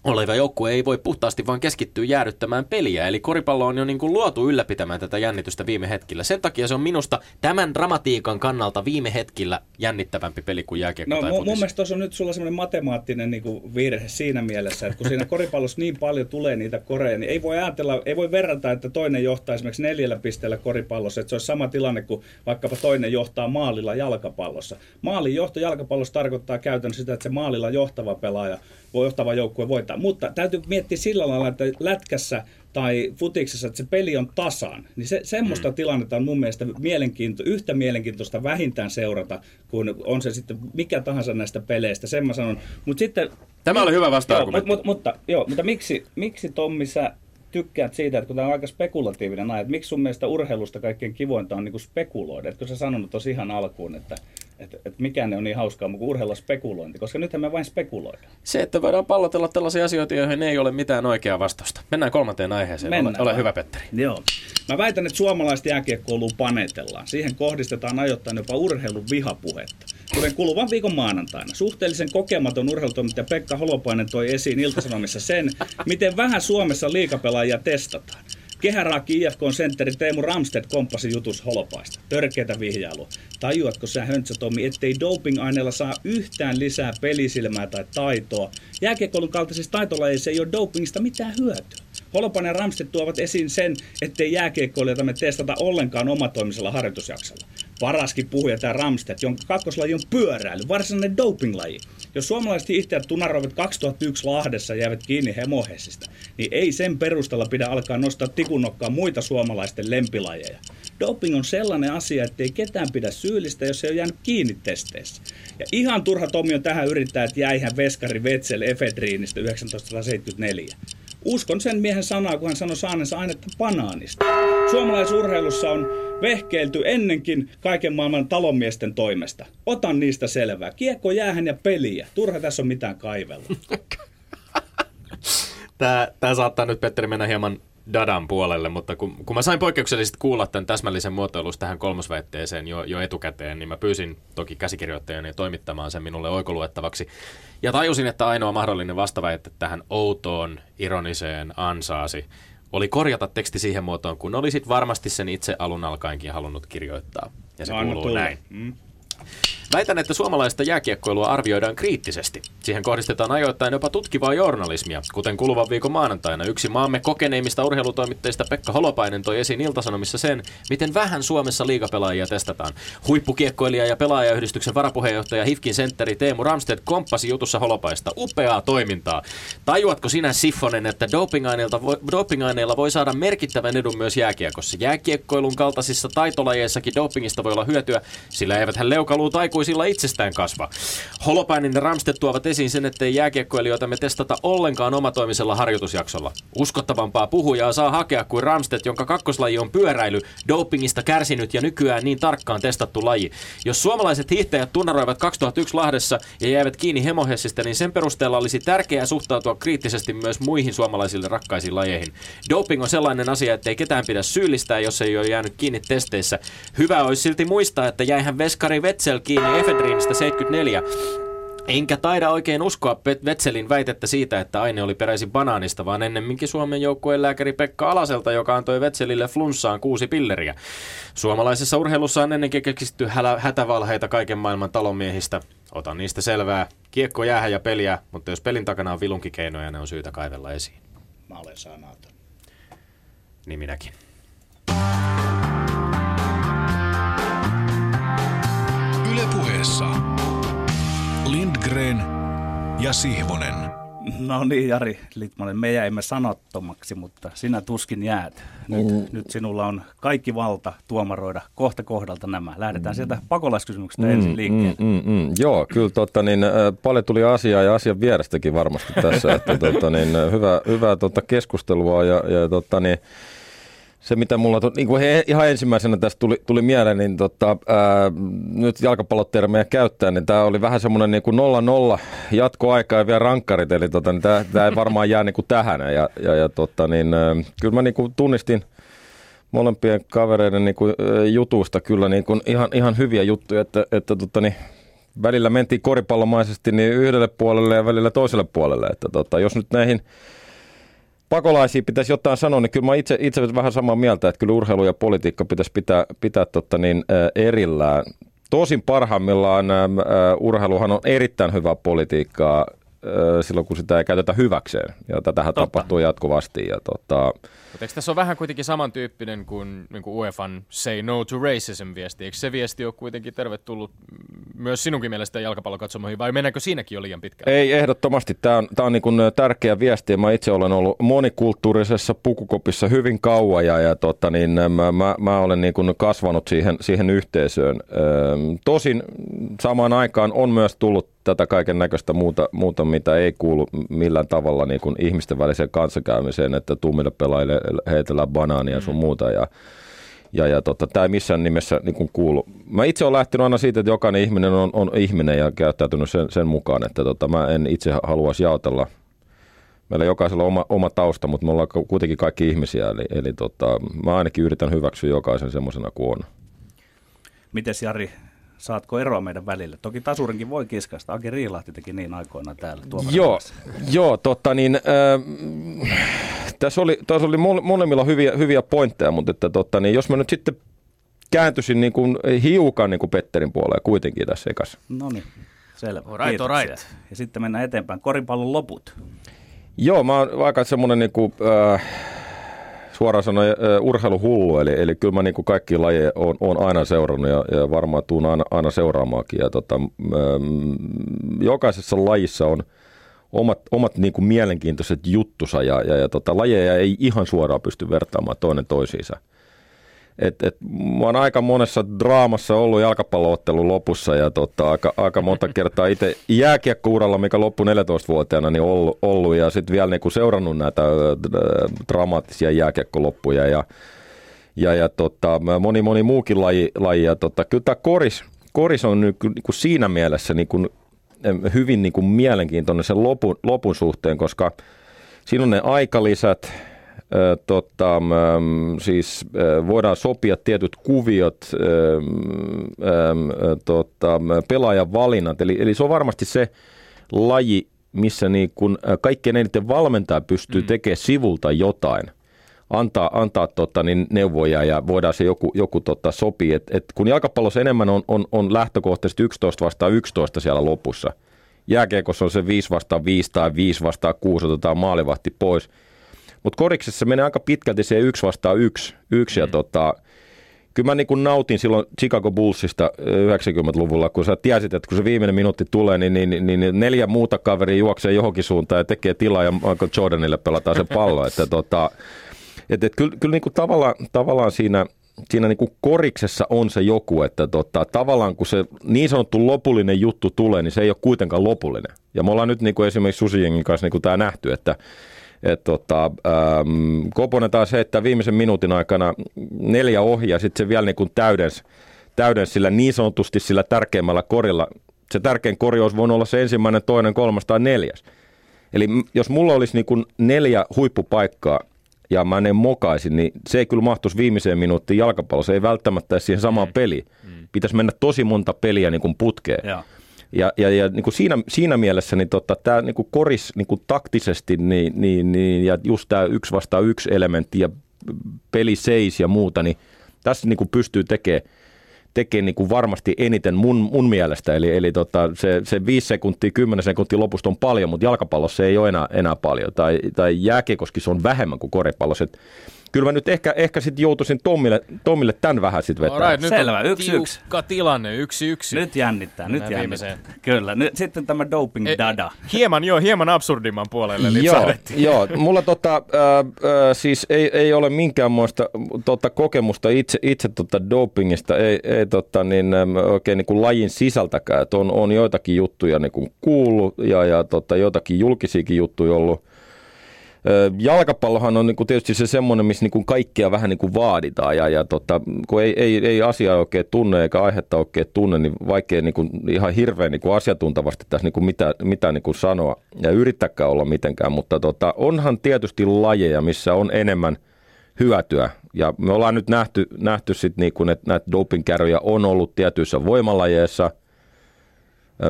oleva joukkue ei voi puhtaasti vaan keskittyä jäädyttämään peliä. Eli koripallo on jo niin kuin luotu ylläpitämään tätä jännitystä viime hetkillä. Sen takia se on minusta tämän dramatiikan kannalta viime hetkillä jännittävämpi peli kuin jääkiekko No tai mu- futis. mun mielestä tuossa on nyt sulla semmoinen matemaattinen niin kuin virhe siinä mielessä, että kun siinä koripallossa niin paljon tulee niitä koreja, niin ei voi ajatella, ei voi verrata, että toinen johtaa esimerkiksi neljällä pisteellä koripallossa, että se olisi sama tilanne kuin vaikkapa toinen johtaa maalilla jalkapallossa. Maalin johto jalkapallossa tarkoittaa käytännössä sitä, että se maalilla johtava pelaaja voi johtava joukkue voittaa. Mutta täytyy miettiä sillä lailla, että lätkässä tai futiksessa, että se peli on tasan, niin se, semmoista mm. tilannetta on mun mielestä mielenkiinto, yhtä mielenkiintoista vähintään seurata, kun on se sitten mikä tahansa näistä peleistä, sen mä sanon. Mut sitten, Tämä oli hyvä joo, vasta-argumentti. mutta, mutta, joo, mutta miksi, miksi Tommi sä tykkäät siitä, että kun tämä on aika spekulatiivinen aihe, että miksi sun mielestä urheilusta kaikkein kivointa on niin spekuloida? Etkö sä sanonut tosi ihan alkuun, että, että, että mikään ei ole niin hauskaa kuin urheilla spekulointi, koska nythän me vain spekuloidaan. Se, että voidaan pallotella tällaisia asioita, joihin ei ole mitään oikeaa vastausta. Mennään kolmanteen aiheeseen. Mennään ole, ole hyvä, Petteri. Joo. Mä väitän, että suomalaista jääkiekkoilua panetellaan. Siihen kohdistetaan ajoittain jopa urheilun vihapuhetta. Kuten kuluvan viikon maanantaina. Suhteellisen kokematon urheilutoimittaja Pekka Holopainen toi esiin Iltasanomissa sen, miten vähän Suomessa liikapelaajia testataan. Kehäraaki IFK sentteri Teemu Ramstedt komppasi jutus holopaista. Törkeätä vihjailua. Tajuatko sä Höntsä Tommi, ettei doping-aineella saa yhtään lisää pelisilmää tai taitoa? Jääkiekkoilun kaltaisissa taitolajeissa ei ole dopingista mitään hyötyä. Holopainen ja Ramstedt tuovat esiin sen, ettei jääkiekkoilijoita me testata ollenkaan omatoimisella harjoitusjaksolla. Paraskin puhuja tämä Ramstedt, jonka kakkoslaji on pyöräily, varsinainen dopinglaji. Jos suomalaiset hiihtäjät tunaroivat 2001 Lahdessa ja jäävät kiinni hemohessista, niin ei sen perusteella pidä alkaa nostaa tikunnokkaa muita suomalaisten lempilajeja. Doping on sellainen asia, että ei ketään pidä syyllistä, jos se on jäänyt kiinni testeissä. Ja ihan turha Tomi on tähän yrittää, että jäihän veskari Vetsel efedriinistä 1974. Uskon sen miehen sanaa, kun hän sanoi saaneensa ainetta banaanista. Suomalaisurheilussa on vehkeilty ennenkin kaiken maailman talonmiesten toimesta. Otan niistä selvää. Kiekko jäähän ja peliä. Turha tässä on mitään kaivella. Tämä, tämä saattaa nyt, Petteri, mennä hieman dadan puolelle, mutta kun, kun mä sain poikkeuksellisesti kuulla tämän täsmällisen muotoilus tähän kolmosväitteeseen jo, jo etukäteen, niin mä pyysin toki käsikirjoittajani toimittamaan sen minulle oikoluettavaksi. Ja tajusin, että ainoa mahdollinen vastaväite tähän outoon, ironiseen ansaasi oli korjata teksti siihen muotoon, kun olisit varmasti sen itse alun alkaenkin halunnut kirjoittaa. Ja se no, kuuluu näin. Mm. Väitän, että suomalaista jääkiekkoilua arvioidaan kriittisesti. Siihen kohdistetaan ajoittain jopa tutkivaa journalismia, kuten kuluvan viikon maanantaina yksi maamme kokeneimmista urheilutoimittajista Pekka Holopainen toi esiin Iltasanomissa sen, miten vähän Suomessa liigapelaajia testataan. Huippukiekkoilija ja pelaajayhdistyksen varapuheenjohtaja Hifkin sentteri Teemu Ramstedt komppasi jutussa Holopaista. Upeaa toimintaa. Tajuatko sinä, Siffonen, että dopingaineilla voi, voi saada merkittävän edun myös jääkiekossa? Jääkiekkoilun kaltaisissa taitolajeissakin dopingista voi olla hyötyä, sillä eivät hän leukaluu tai aikuisilla itsestään kasva. Holopainen ja Ramstedt tuovat esiin sen, ettei jääkiekkoilijoita me testata ollenkaan omatoimisella harjoitusjaksolla. Uskottavampaa puhujaa saa hakea kuin Ramstedt, jonka kakkoslaji on pyöräily, dopingista kärsinyt ja nykyään niin tarkkaan testattu laji. Jos suomalaiset hiihtäjät tunnaroivat 2001 Lahdessa ja jäävät kiinni hemohessistä, niin sen perusteella olisi tärkeää suhtautua kriittisesti myös muihin suomalaisille rakkaisiin lajeihin. Doping on sellainen asia, ettei ketään pidä syyllistää, jos ei ole jäänyt kiinni testeissä. Hyvä olisi silti muistaa, että jäihän veskari Wetzel kiinni efedriinistä 74. Enkä taida oikein uskoa Vetselin väitettä siitä, että aine oli peräisin banaanista, vaan ennemminkin Suomen joukkueen lääkäri Pekka Alaselta, joka antoi Vetselille flunssaan kuusi pilleriä. Suomalaisessa urheilussa on ennenkin keksitty hätävalheita kaiken maailman talonmiehistä. Otan niistä selvää. Kiekko jäähän ja peliä, mutta jos pelin takana on vilunkikeinoja, ne on syytä kaivella esiin. Mä olen sanaton. Niin minäkin. Ylepuheessa Lindgren ja Sihvonen. No niin, Jari Litmanen, me jäimme sanottomaksi, mutta sinä tuskin jäät. Nyt, mm. nyt sinulla on kaikki valta tuomaroida kohta kohdalta nämä. Lähdetään sieltä pakolaiskysymyksestä mm, ensin liikkeelle. Mm, mm, mm. Joo, kyllä totta, niin, äh, paljon tuli asiaa ja asian vierestäkin varmasti tässä. että, totta, niin, hyvää hyvää totta, keskustelua ja, ja totta, niin, se, mitä mulla niin kuin ihan ensimmäisenä tästä tuli, tuli mieleen, niin tota, ää, nyt jalkapallotermejä käyttää, niin tämä oli vähän semmoinen niin 0-0 jatkoaika ja vielä rankkarit, eli tota, niin tämä ei varmaan jää niin kuin tähän. Ja, ja, ja tota, niin, ää, kyllä mä niin kuin tunnistin molempien kavereiden niin kuin, ää, jutuista kyllä niin kuin ihan, ihan hyviä juttuja, että, että tota, niin, välillä mentiin koripallomaisesti niin yhdelle puolelle ja välillä toiselle puolelle. Että tota, jos nyt näihin pakolaisia pitäisi jotain sanoa, niin kyllä mä itse, itse vähän samaa mieltä, että kyllä urheilu ja politiikka pitäisi pitää, pitää totta niin, erillään. Tosin parhaimmillaan ä, urheiluhan on erittäin hyvää politiikkaa ä, silloin, kun sitä ei käytetä hyväkseen. Ja tätähän Totta. tapahtuu jatkuvasti. Ja, tota, mutta eikö tässä ole vähän kuitenkin samantyyppinen kuin, niin kuin UEFan Say No to Racism-viesti? Eikö se viesti ole kuitenkin tervetullut myös sinunkin mielestä jalkapallokatsomoihin, vai mennäänkö siinäkin jo liian pitkään? Ei, ehdottomasti. Tämä on, tämä on niin kuin tärkeä viesti, mä itse olen ollut monikulttuurisessa pukukopissa hyvin kauan, ja, ja tota, niin, mä, mä, mä olen niin kuin kasvanut siihen, siihen yhteisöön. Tosin samaan aikaan on myös tullut tätä kaiken näköistä muuta, muuta, mitä ei kuulu millään tavalla niin kuin ihmisten väliseen kanssakäymiseen, että tummille pelaajille heitellään banaania ja sun mm. muuta. Ja, ja, ja tota, tämä ei missään nimessä niin kuin kuulu. Mä itse olen lähtenyt aina siitä, että jokainen ihminen on, on ihminen ja käyttäytynyt sen, sen mukaan, että tota, mä en itse haluaisi jaotella Meillä jokaisella on oma, oma tausta, mutta me ollaan kuitenkin kaikki ihmisiä, eli, eli tota, mä ainakin yritän hyväksyä jokaisen semmoisena kuin on. Mites Jari, saatko eroa meidän välillä? Toki tasurinkin voi kiskasta. Aki Riilahti teki niin aikoina täällä. Joo, joo totta niin, äh, tässä oli, tässä oli molemmilla hyviä, hyviä pointteja, mutta että, totta, niin jos mä nyt sitten kääntyisin niin kuin hiukan niin kuin Petterin puoleen kuitenkin tässä ekassa. No niin, selvä. Right, right. Ja sitten mennään eteenpäin. Koripallon loput. Joo, mä oon aika semmoinen niin kuin, äh, suoraan sanoen uh, urheiluhullu, eli, eli kyllä mä niin kuin kaikki lajeja on, on aina seurannut ja, ja varmaan tuun aina, aina seuraamaankin. Ja tota, jokaisessa lajissa on omat, omat niin kuin mielenkiintoiset juttusa ja, ja, ja tota, lajeja ei ihan suoraan pysty vertaamaan toinen toisiinsa. Et, et, mä oon aika monessa draamassa ollut jalkapalloottelun lopussa ja tota, aika, aika monta kertaa itse jääkiekkouralla, mikä loppu 14-vuotiaana, niin ollut, ollut ja sitten vielä niin kuin seurannut näitä dramaattisia jääkiekkoloppuja ja, ja, ja tota, moni moni muukin laji. laji ja tota, kyllä tämä koris, koris on niin kuin, niin kuin siinä mielessä niin kuin, hyvin niin kuin mielenkiintoinen sen lopun, lopun suhteen, koska siinä on ne aikalisät, tota, siis voidaan sopia tietyt kuviot, tota, pelaajan valinnat. Eli, eli se on varmasti se laji, missä niin kun kaikkein eniten valmentaja pystyy mm. tekemään sivulta jotain. Antaa, antaa tota, niin neuvoja ja voidaan se joku, joku tota, sopii. Et, et kun jalkapallossa enemmän on, on, on lähtökohtaisesti 11 vastaan 11 siellä lopussa. Jääkiekossa on se 5 vastaan 5 tai 5 vastaan 6, otetaan maalivahti pois – mutta koriksessa menee aika pitkälti se yksi vastaan yksi. yksi mm. ja tota, kyllä mä niin nautin silloin Chicago Bullsista 90-luvulla, kun sä tiesit, että kun se viimeinen minuutti tulee, niin, niin, niin, niin neljä muuta kaveria juoksee johonkin suuntaan ja tekee tilaa ja Michael Jordanille pelataan se pallo. että tota, et, et, kyllä, kyllä niin kuin tavallaan, tavallaan siinä, siinä niin kuin koriksessa on se joku, että tota, tavallaan kun se niin sanottu lopullinen juttu tulee, niin se ei ole kuitenkaan lopullinen. Ja me ollaan nyt niin kuin esimerkiksi Susijengin kanssa niin kuin tämä nähty, että et tota, ähm, Koponen taas se, että viimeisen minuutin aikana neljä ohi ja sitten se vielä niin kuin täydens, täydens sillä niin sanotusti sillä tärkeimmällä korilla. Se tärkein kori olisi voinut olla se ensimmäinen, toinen, kolmas tai neljäs. Eli jos mulla olisi niin kuin neljä huippupaikkaa ja mä ne mokaisin, niin se ei kyllä mahtuisi viimeiseen minuuttiin jalkapallossa, ei välttämättä siihen samaan mm. peliin. Mm. Pitäisi mennä tosi monta peliä niin kuin putkeen. Ja. Ja, ja, ja niin kuin siinä, siinä mielessä niin tota, tämä niin kuin koris niin kuin taktisesti niin, niin, niin, ja just tämä yksi vastaan yksi elementti ja peli seis ja muuta, niin tässä niin kuin pystyy tekemään tekee niin kuin varmasti eniten mun, mun mielestä. Eli, eli tota, se, se 5 sekuntia, 10 sekuntia lopusta on paljon, mutta jalkapallossa ei ole enää, enää paljon. Tai, tai jääkiekoski on vähemmän kuin koripallossa kyllä mä nyt ehkä, ehkä sitten joutuisin Tommille, Tommille tämän vähän sitten vetää. Right, nyt Selvä, yksi yksi. tilanne, yksi yksi. Nyt jännittää, nyt jännittää. Viimeiseen. Kyllä, nyt, sitten tämä doping e, dada. Hieman, joo, hieman absurdimman puolelle joo, joo, mulla tota, äh, äh, siis ei, ei ole minkäänmoista tota, kokemusta itse, itse tota dopingista, ei, ei tota, niin, oikein niin kuin lajin sisältäkään. Et on, on joitakin juttuja niin kuin kuullut ja, ja tota, joitakin julkisiakin juttuja ollut Jalkapallohan on niin kuin tietysti se semmoinen, missä niin kuin kaikkea vähän niin kuin vaaditaan ja, ja tota, kun ei, ei, ei asiaa oikein tunne eikä aihetta oikein tunne, niin vaikea niin kuin, ihan hirveän niin kuin asiantuntavasti tässä niin kuin mitä, mitä niin kuin sanoa ja yrittäkään olla mitenkään, mutta tota, onhan tietysti lajeja, missä on enemmän hyötyä ja me ollaan nyt nähty, nähty sit niin kuin, että näitä dopingkärryjä on ollut tietyissä voimalajeissa –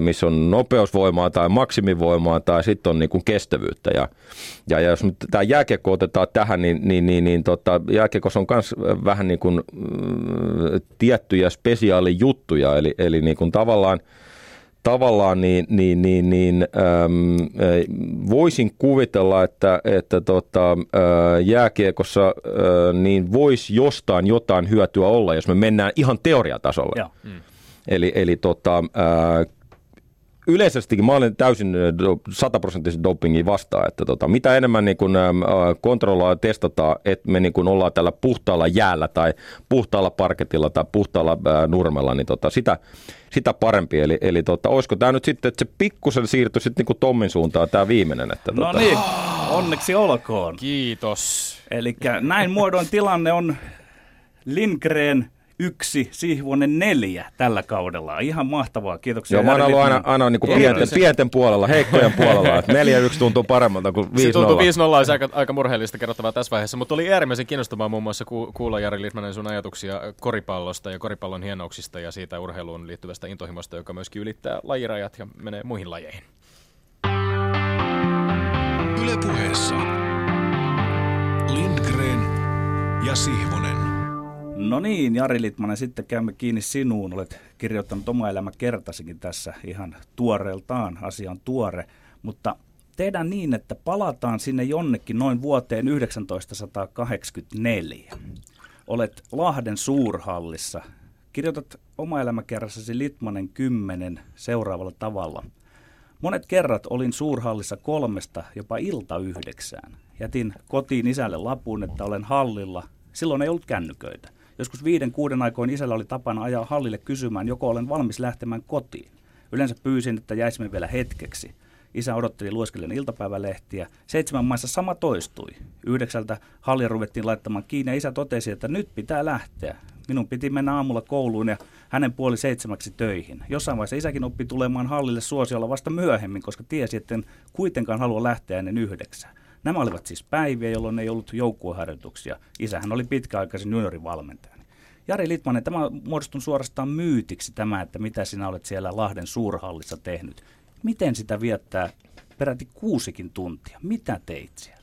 missä on nopeusvoimaa tai maksimivoimaa tai sitten on niin kuin kestävyyttä. Ja, ja, ja jos nyt tämä jääkiekko otetaan tähän, niin, niin, niin, niin tota, jääkiekossa on myös vähän niin kuin, mm, tiettyjä spesiaalijuttuja, eli, eli niin kuin tavallaan tavallaan niin, niin, niin, niin äm, voisin kuvitella, että, että tota, ä, jääkiekossa ä, niin voisi jostain jotain hyötyä olla, jos me mennään ihan teoriatasolle. Joo. Mm. Eli, eli tota, ä, yleisestikin mä olen täysin sataprosenttisesti dopingin vastaan, että tota, mitä enemmän niin kun, äh, kontrolloa testataan, että me niin kun ollaan tällä puhtaalla jäällä tai puhtaalla parketilla tai puhtaalla äh, nurmella, niin tota, sitä, sitä parempi. Eli, eli tota, olisiko tämä nyt sitten, että se pikkusen siirtyi sitten niin Tommin suuntaan tämä viimeinen. Että, no tota... niin, onneksi olkoon. Kiitos. Eli näin muodoin tilanne on Lindgren yksi, Sihvonen neljä tällä kaudella. Ihan mahtavaa, kiitoksia. Joo, mä oon ollut aina, aina niin kuin pienten, pienten puolella, heikkojen puolella. Että neljä yksi tuntuu paremmalta kuin 5 Se tuntuu 5 0 olisi aika, aika murheellista kerrottavaa tässä vaiheessa, mutta oli äärimmäisen kiinnostavaa muun muassa kuulla Jari Litmanen sun ajatuksia koripallosta ja koripallon hienouksista ja siitä urheiluun liittyvästä intohimosta, joka myöskin ylittää lajirajat ja menee muihin lajeihin. Ylepuheessa Lindgren ja Sihvonen. No niin, Jari Litmanen, sitten käymme kiinni sinuun. Olet kirjoittanut oma elämä kertasikin tässä ihan tuoreeltaan. Asia on tuore, mutta tehdään niin, että palataan sinne jonnekin noin vuoteen 1984. Olet Lahden suurhallissa. Kirjoitat oma elämäkerrassasi Litmanen 10 seuraavalla tavalla. Monet kerrat olin suurhallissa kolmesta jopa ilta yhdeksään. Jätin kotiin isälle lapun, että olen hallilla. Silloin ei ollut kännyköitä. Joskus viiden, kuuden aikoin isällä oli tapana ajaa hallille kysymään, joko olen valmis lähtemään kotiin. Yleensä pyysin, että jäisimme vielä hetkeksi. Isä odotteli lueskellen iltapäivälehtiä. Seitsemän maissa sama toistui. Yhdeksältä halli ruvettiin laittamaan kiinni ja isä totesi, että nyt pitää lähteä. Minun piti mennä aamulla kouluun ja hänen puoli seitsemäksi töihin. Jossain vaiheessa isäkin oppi tulemaan hallille suosiolla vasta myöhemmin, koska tiesi, että en kuitenkaan halua lähteä ennen yhdeksää. Nämä olivat siis päiviä, jolloin ei ollut joukkueharjoituksia. Isähän oli pitkäaikaisen juniorivalmentaja. Jari Litmanen, tämä on muodostunut suorastaan myytiksi tämä, että mitä sinä olet siellä Lahden suurhallissa tehnyt. Miten sitä viettää peräti kuusikin tuntia? Mitä teit siellä?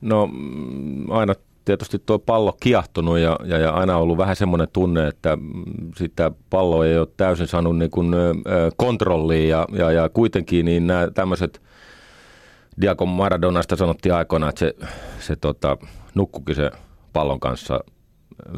No mm, aina tietysti tuo pallo kiahtunut ja, ja, ja aina ollut vähän semmoinen tunne, että mm, sitä palloa ei ole täysin saanut niin kuin, kontrolliin ja, ja, ja kuitenkin niin nämä tämmöiset Diaco Maradonasta sanottiin aikoina, että se, se tota, nukkukin se pallon kanssa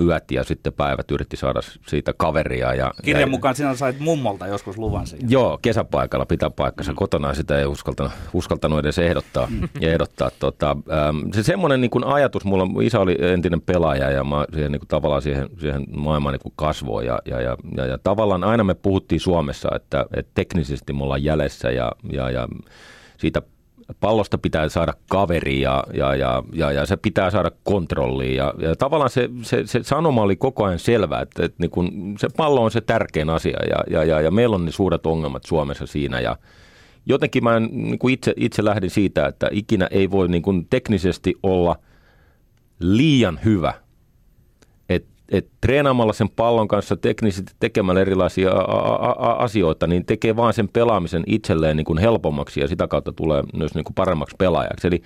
yöt ja sitten päivät yritti saada siitä kaveria. Ja, Kirjan ja, mukaan sinä sait mummolta joskus luvan siihen. Joo, kesäpaikalla pitää paikkansa. Mm. Kotona sitä ei uskaltanut, uskaltanut edes ehdottaa. Mm. ja ehdottaa tota, ähm, se semmoinen niin kuin ajatus, mulla isä oli entinen pelaaja ja mä siihen, niin kuin, tavallaan siihen, siihen maailmaan niin kasvoin. Ja, ja, ja, ja, ja, tavallaan aina me puhuttiin Suomessa, että, että teknisesti me ollaan jäljessä ja, ja, ja siitä pallosta pitää saada kaveri ja, ja, ja, ja, ja se pitää saada kontrolliin. Ja, ja tavallaan se, se, se sanoma oli koko ajan selvä, että, että niin kun se pallo on se tärkein asia ja, ja, ja, ja meillä on ne suuret ongelmat Suomessa siinä. Ja jotenkin mä niin kuin itse, itse lähdin siitä, että ikinä ei voi niin kuin teknisesti olla liian hyvä – et treenaamalla sen pallon kanssa teknisesti tekemällä erilaisia a- a- asioita, niin tekee vaan sen pelaamisen itselleen niin kuin helpommaksi ja sitä kautta tulee myös niin kuin paremmaksi pelaajaksi. Eli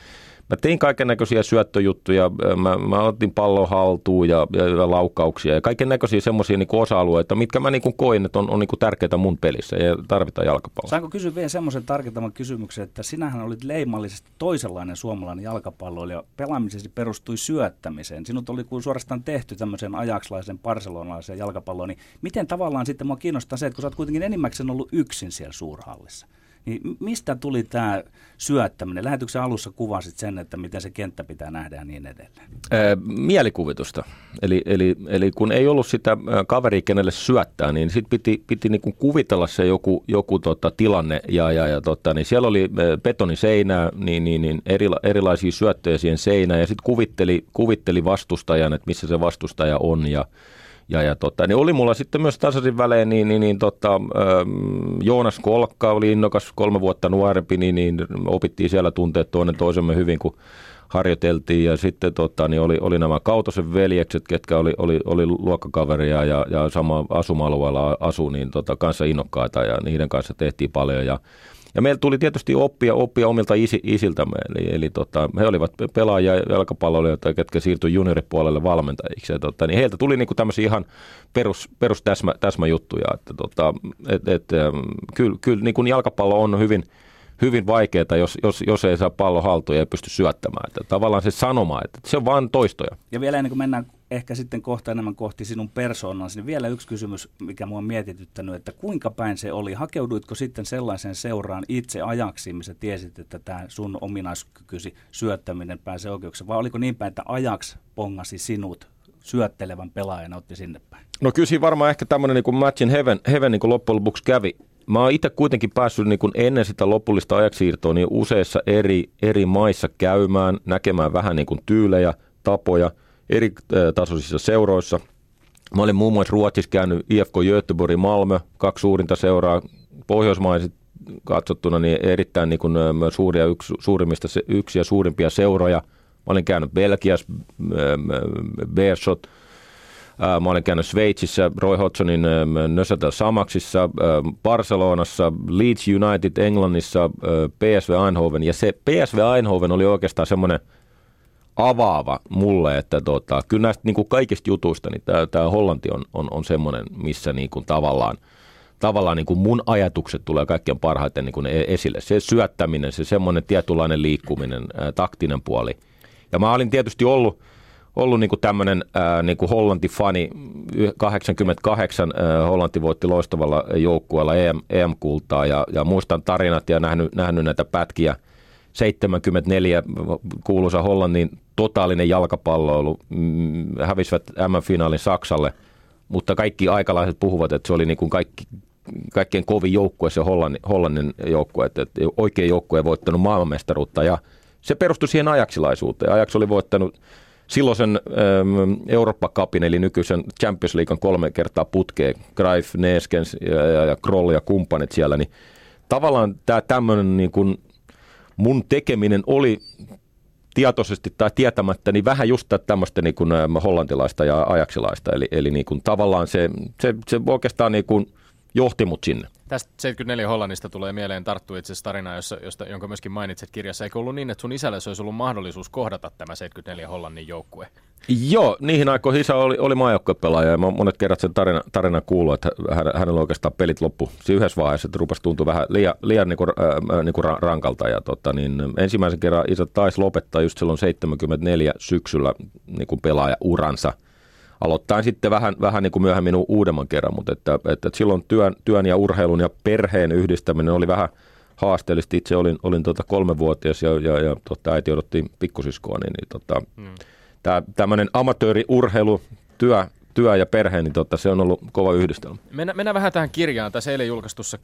mä tein kaiken näköisiä syöttöjuttuja, mä, mä otin pallon haltuun ja, ja, ja laukauksia ja kaiken näköisiä semmoisia niin osa-alueita, mitkä mä niin kuin koin, että on, on niin kuin tärkeitä mun pelissä ja tarvitaan jalkapalloa. Saanko kysyä vielä semmoisen tarkentavan kysymyksen, että sinähän olit leimallisesti toisenlainen suomalainen jalkapalloilija. Pelaamisesi perustui syöttämiseen. Sinut oli kuin suorastaan tehty tämmöisen ajakslaisen barcelonalaisen jalkapalloon. Niin miten tavallaan sitten mua kiinnostaa se, että kun sä oot kuitenkin enimmäkseen ollut yksin siellä suurhallissa, niin mistä tuli tämä syöttäminen? Lähetyksen alussa kuvasit sen, että miten se kenttä pitää nähdä ja niin edelleen. Mielikuvitusta. Eli, eli, eli kun ei ollut sitä kaveria, kenelle syöttää, niin sitten piti, piti niinku kuvitella se joku, joku tota, tilanne. Ja, ja, ja tota, niin siellä oli betoniseinää, niin, niin, niin erila, erilaisia syöttöjä siihen seinään. Ja sitten kuvitteli, kuvitteli vastustajan, että missä se vastustaja on. Ja, ja, ja tota, niin oli mulla sitten myös tasaisin välein, niin, niin, niin tota, Joonas Kolkka oli innokas kolme vuotta nuorempi, niin, niin opittiin siellä tunteet toinen toisemme hyvin, kun harjoiteltiin. Ja sitten tota, niin oli, oli nämä Kautosen veljekset, ketkä oli, oli, oli luokkakaveria ja, ja sama asuma-alueella asu, niin tota, kanssa innokkaita ja niiden kanssa tehtiin paljon. Ja ja meillä tuli tietysti oppia, oppia omilta isi, isiltämme, eli, eli tota, he olivat pelaajia jalkapalloilijoita, ketkä siirtyi junioripuolelle valmentajiksi. Ja, tota, niin heiltä tuli niinku tämmöisiä ihan perus, perus täsmä, täsmäjuttuja, että tota, et, et, kyllä, kyllä niin jalkapallo on hyvin, hyvin vaikeaa, jos, jos, jos ei saa pallo haltuun ja ei pysty syöttämään. Että tavallaan se sanoma, että se on vain toistoja. Ja vielä ennen kuin mennään ehkä sitten kohta enemmän kohti sinun persoonasi, niin vielä yksi kysymys, mikä mua on mietityttänyt, että kuinka päin se oli? Hakeuduitko sitten sellaisen seuraan itse ajaksi, missä tiesit, että tämä sun ominaiskykysi syöttäminen pääsee oikeukseen, vai oliko niin päin, että ajaksi pongasi sinut syöttelevän pelaajan otti sinne päin? No kyllä siinä varmaan ehkä tämmöinen niin match in heaven, heaven niin kuin loppujen lopuksi kävi. Mä oon itse kuitenkin päässyt niin kuin ennen sitä lopullista ajaksiirtoa niin useissa eri, eri maissa käymään, näkemään vähän niin kuin tyylejä, tapoja – eri tasoisissa seuroissa. Mä olin muun muassa Ruotsissa käynyt IFK Göteborg, Malmö, kaksi suurinta seuraa, pohjoismaiset katsottuna niin erittäin niin kuin, suuria, yksi, suurimmista, yksi ja suurimpia seuroja. Mä olin käynyt Belgiassa, Beershot, Mä olen käynyt Sveitsissä, Roy Hodgsonin Nösätel Samaksissa, Barcelonassa, Leeds United Englannissa, PSV Eindhoven. Ja se PSV Eindhoven oli oikeastaan semmoinen – avaava mulle, että tota, kyllä näistä niin kuin kaikista jutuista, niin tämä, tämä Hollanti on, on, on semmoinen, missä niin kuin tavallaan, tavallaan niin kuin mun ajatukset tulee kaikkein parhaiten niin kuin e- esille. Se syöttäminen, se semmoinen tietynlainen liikkuminen, ää, taktinen puoli. Ja mä olin tietysti ollut, ollut niin kuin tämmöinen ää, niin kuin Hollanti-fani. 88 ää, Hollanti voitti loistavalla joukkueella EM, EM-kultaa ja, ja muistan tarinat ja nähnyt, nähnyt näitä pätkiä. 74 kuuluisa Hollannin totaalinen jalkapalloilu, mm, hävisivät M-finaalin Saksalle, mutta kaikki aikalaiset puhuvat, että se oli niin kuin kaikki, kaikkein kovin joukkue se Hollannin, Hollannin joukkue, että oikea joukkue ei voittanut maailmanmestaruutta ja se perustui siihen ajaksilaisuuteen. Ajax oli voittanut silloisen ähm, Eurooppa-kapin, eli nykyisen Champions Leaguean kolme kertaa putkeen, Greif, Neeskens ja, ja, ja Kroll ja kumppanit siellä, niin tavallaan tämä tämmöinen niin kuin mun tekeminen oli tietoisesti tai tietämättä, niin vähän just tämmöistä niin kuin hollantilaista ja ajaksilaista. Eli, eli niin kuin tavallaan se, se, se oikeastaan niin kuin johti mut sinne. Tästä 74 Hollannista tulee mieleen tarttu itse asiassa tarina, jossa, josta, jonka myöskin mainitset kirjassa. Eikö ollut niin, että sun isälle olisi ollut mahdollisuus kohdata tämä 74 Hollannin joukkue? Joo, niihin aikoihin isä oli, oli maajoukkuepelaaja ja monet kerrat sen tarina, tarina kuullut, että hän, hänellä oikeastaan pelit loppu siinä yhdessä vaiheessa, että rupesi tuntua vähän liian, liian niin kuin, äh, niin kuin rankalta. Ja tota, niin ensimmäisen kerran isä taisi lopettaa just silloin 74 syksyllä niin kuin pelaaja uransa – aloittain sitten vähän, vähän niin kuin myöhemmin uudemman kerran, mutta että, että, silloin työn, työn ja urheilun ja perheen yhdistäminen oli vähän haasteellista. Itse olin, olin tota kolmevuotias ja, ja, ja tota, äiti odotti pikkusiskoa, niin, niin tota, tämä, tämmöinen amatööriurheilu, työ, työ ja perhe, niin totta, se on ollut kova yhdistelmä. Mennään, mennään vähän tähän kirjaan. Tässä eilen julkaistussa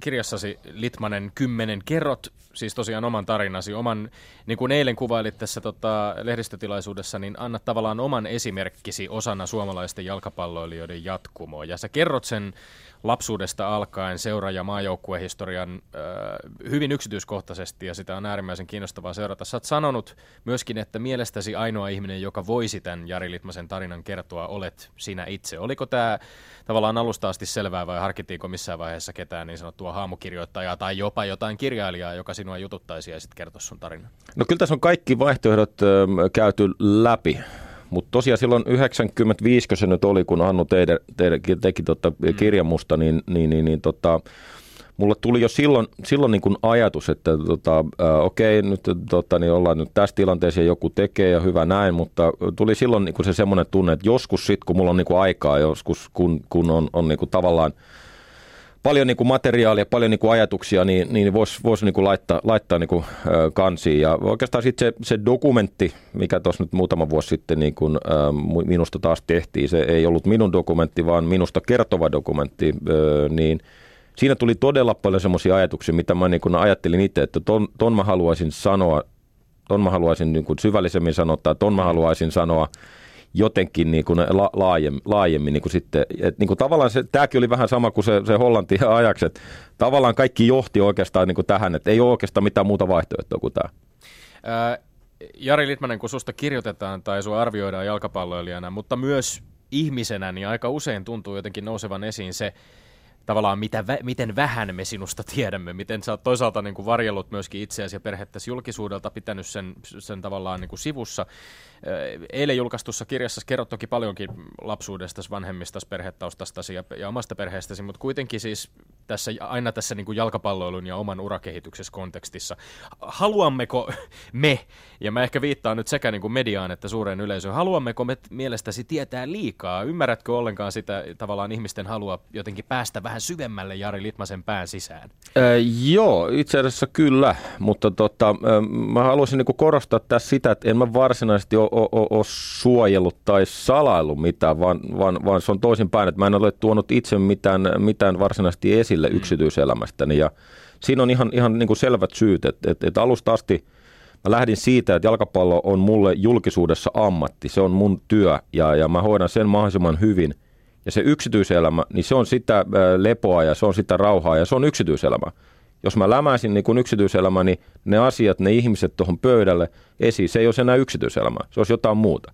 kirjassasi Litmanen kymmenen kerrot, siis tosiaan oman tarinasi, oman, niin kuin eilen kuvailit tässä tota, lehdistötilaisuudessa, niin annat tavallaan oman esimerkkisi osana suomalaisten jalkapalloilijoiden jatkumoa. Ja sä kerrot sen lapsuudesta alkaen seura- ja maajoukkuehistorian äh, hyvin yksityiskohtaisesti ja sitä on äärimmäisen kiinnostavaa seurata. Sä oot sanonut myöskin, että mielestäsi ainoa ihminen, joka voisi tämän Jari Litmasen tarinan kertoa, olet sinä itse. Oliko tämä tavallaan alusta asti selvää vai harkittiinko missään vaiheessa ketään niin sanottua haamukirjoittajaa tai jopa jotain kirjailijaa, joka sinua jututtaisi ja sitten kertoisi sun tarinan? No kyllä tässä on kaikki vaihtoehdot ö, käyty läpi. Mutta tosiaan silloin 95, kun se nyt oli, kun Hannu teidän, teidän, teki tota mm. kirjan musta, niin, niin, niin, niin tota, mulle tuli jo silloin, silloin niin kuin ajatus, että tota, äh, okei, nyt tota, niin ollaan nyt tässä tilanteessa ja joku tekee ja hyvä näin, mutta tuli silloin niin kuin se semmoinen tunne, että joskus sitten, kun mulla on niin kuin aikaa, joskus kun, kun on, on niin kuin tavallaan – paljon niin kuin materiaalia, paljon niin kuin ajatuksia, niin, niin voisi vois niin laittaa, laittaa niin kuin, ö, kansiin. Ja oikeastaan sitten se, se dokumentti, mikä tuossa nyt muutama vuosi sitten niin kuin, ö, minusta taas tehtiin, se ei ollut minun dokumentti, vaan minusta kertova dokumentti, ö, niin siinä tuli todella paljon semmoisia ajatuksia, mitä mä niin ajattelin itse, että ton, ton mä haluaisin sanoa, ton mä haluaisin niin kuin syvällisemmin sanoa, tai ton mä haluaisin sanoa, jotenkin niin kuin la, laajemmin, laajemmin niin kuin sitten, et niin kuin tavallaan se, tämäkin oli vähän sama kuin se, se Hollanti ja ajaksi, että tavallaan kaikki johti oikeastaan niin kuin tähän, että ei ole oikeastaan mitään muuta vaihtoehtoa kuin tämä. Ää, Jari Litmanen, kun susta kirjoitetaan tai sinua arvioidaan jalkapalloilijana, mutta myös ihmisenä, niin aika usein tuntuu jotenkin nousevan esiin se, tavallaan mitä, miten vähän me sinusta tiedämme, miten sä oot toisaalta niin kuin varjellut myöskin itseäsi ja perhettäsi julkisuudelta, pitänyt sen, sen tavallaan niin kuin sivussa. Eilen julkaistussa kirjassa kerrot toki paljonkin lapsuudesta, vanhemmista, perhetaustastasi ja, ja omasta perheestäsi, mutta kuitenkin siis tässä, aina tässä niin kuin jalkapalloilun ja oman urakehityksessä kontekstissa. Haluammeko me, ja mä ehkä viittaan nyt sekä niin kuin mediaan että suureen yleisöön, haluammeko me mielestäsi tietää liikaa? Ymmärrätkö ollenkaan sitä tavallaan ihmisten halua jotenkin päästä vähän syvemmälle Jari Litmasen pään sisään? Äh, joo, itse asiassa kyllä, mutta tota, mä haluaisin niin korostaa tässä sitä, että en mä varsinaisesti ole suojellut tai salaillut mitään, vaan, vaan, vaan se on toisinpäin, että mä en ole tuonut itse mitään, mitään varsinaisesti esille mm. yksityiselämästäni. Ja siinä on ihan, ihan niin kuin selvät syyt, että, että, että alusta asti mä lähdin siitä, että jalkapallo on mulle julkisuudessa ammatti, se on mun työ ja, ja mä hoidan sen mahdollisimman hyvin. Ja se yksityiselämä, niin se on sitä lepoa ja se on sitä rauhaa ja se on yksityiselämä jos mä lämäisin niin kuin yksityiselämä, niin ne asiat, ne ihmiset tuohon pöydälle esiin, se ei olisi enää yksityiselämä, se olisi jotain muuta.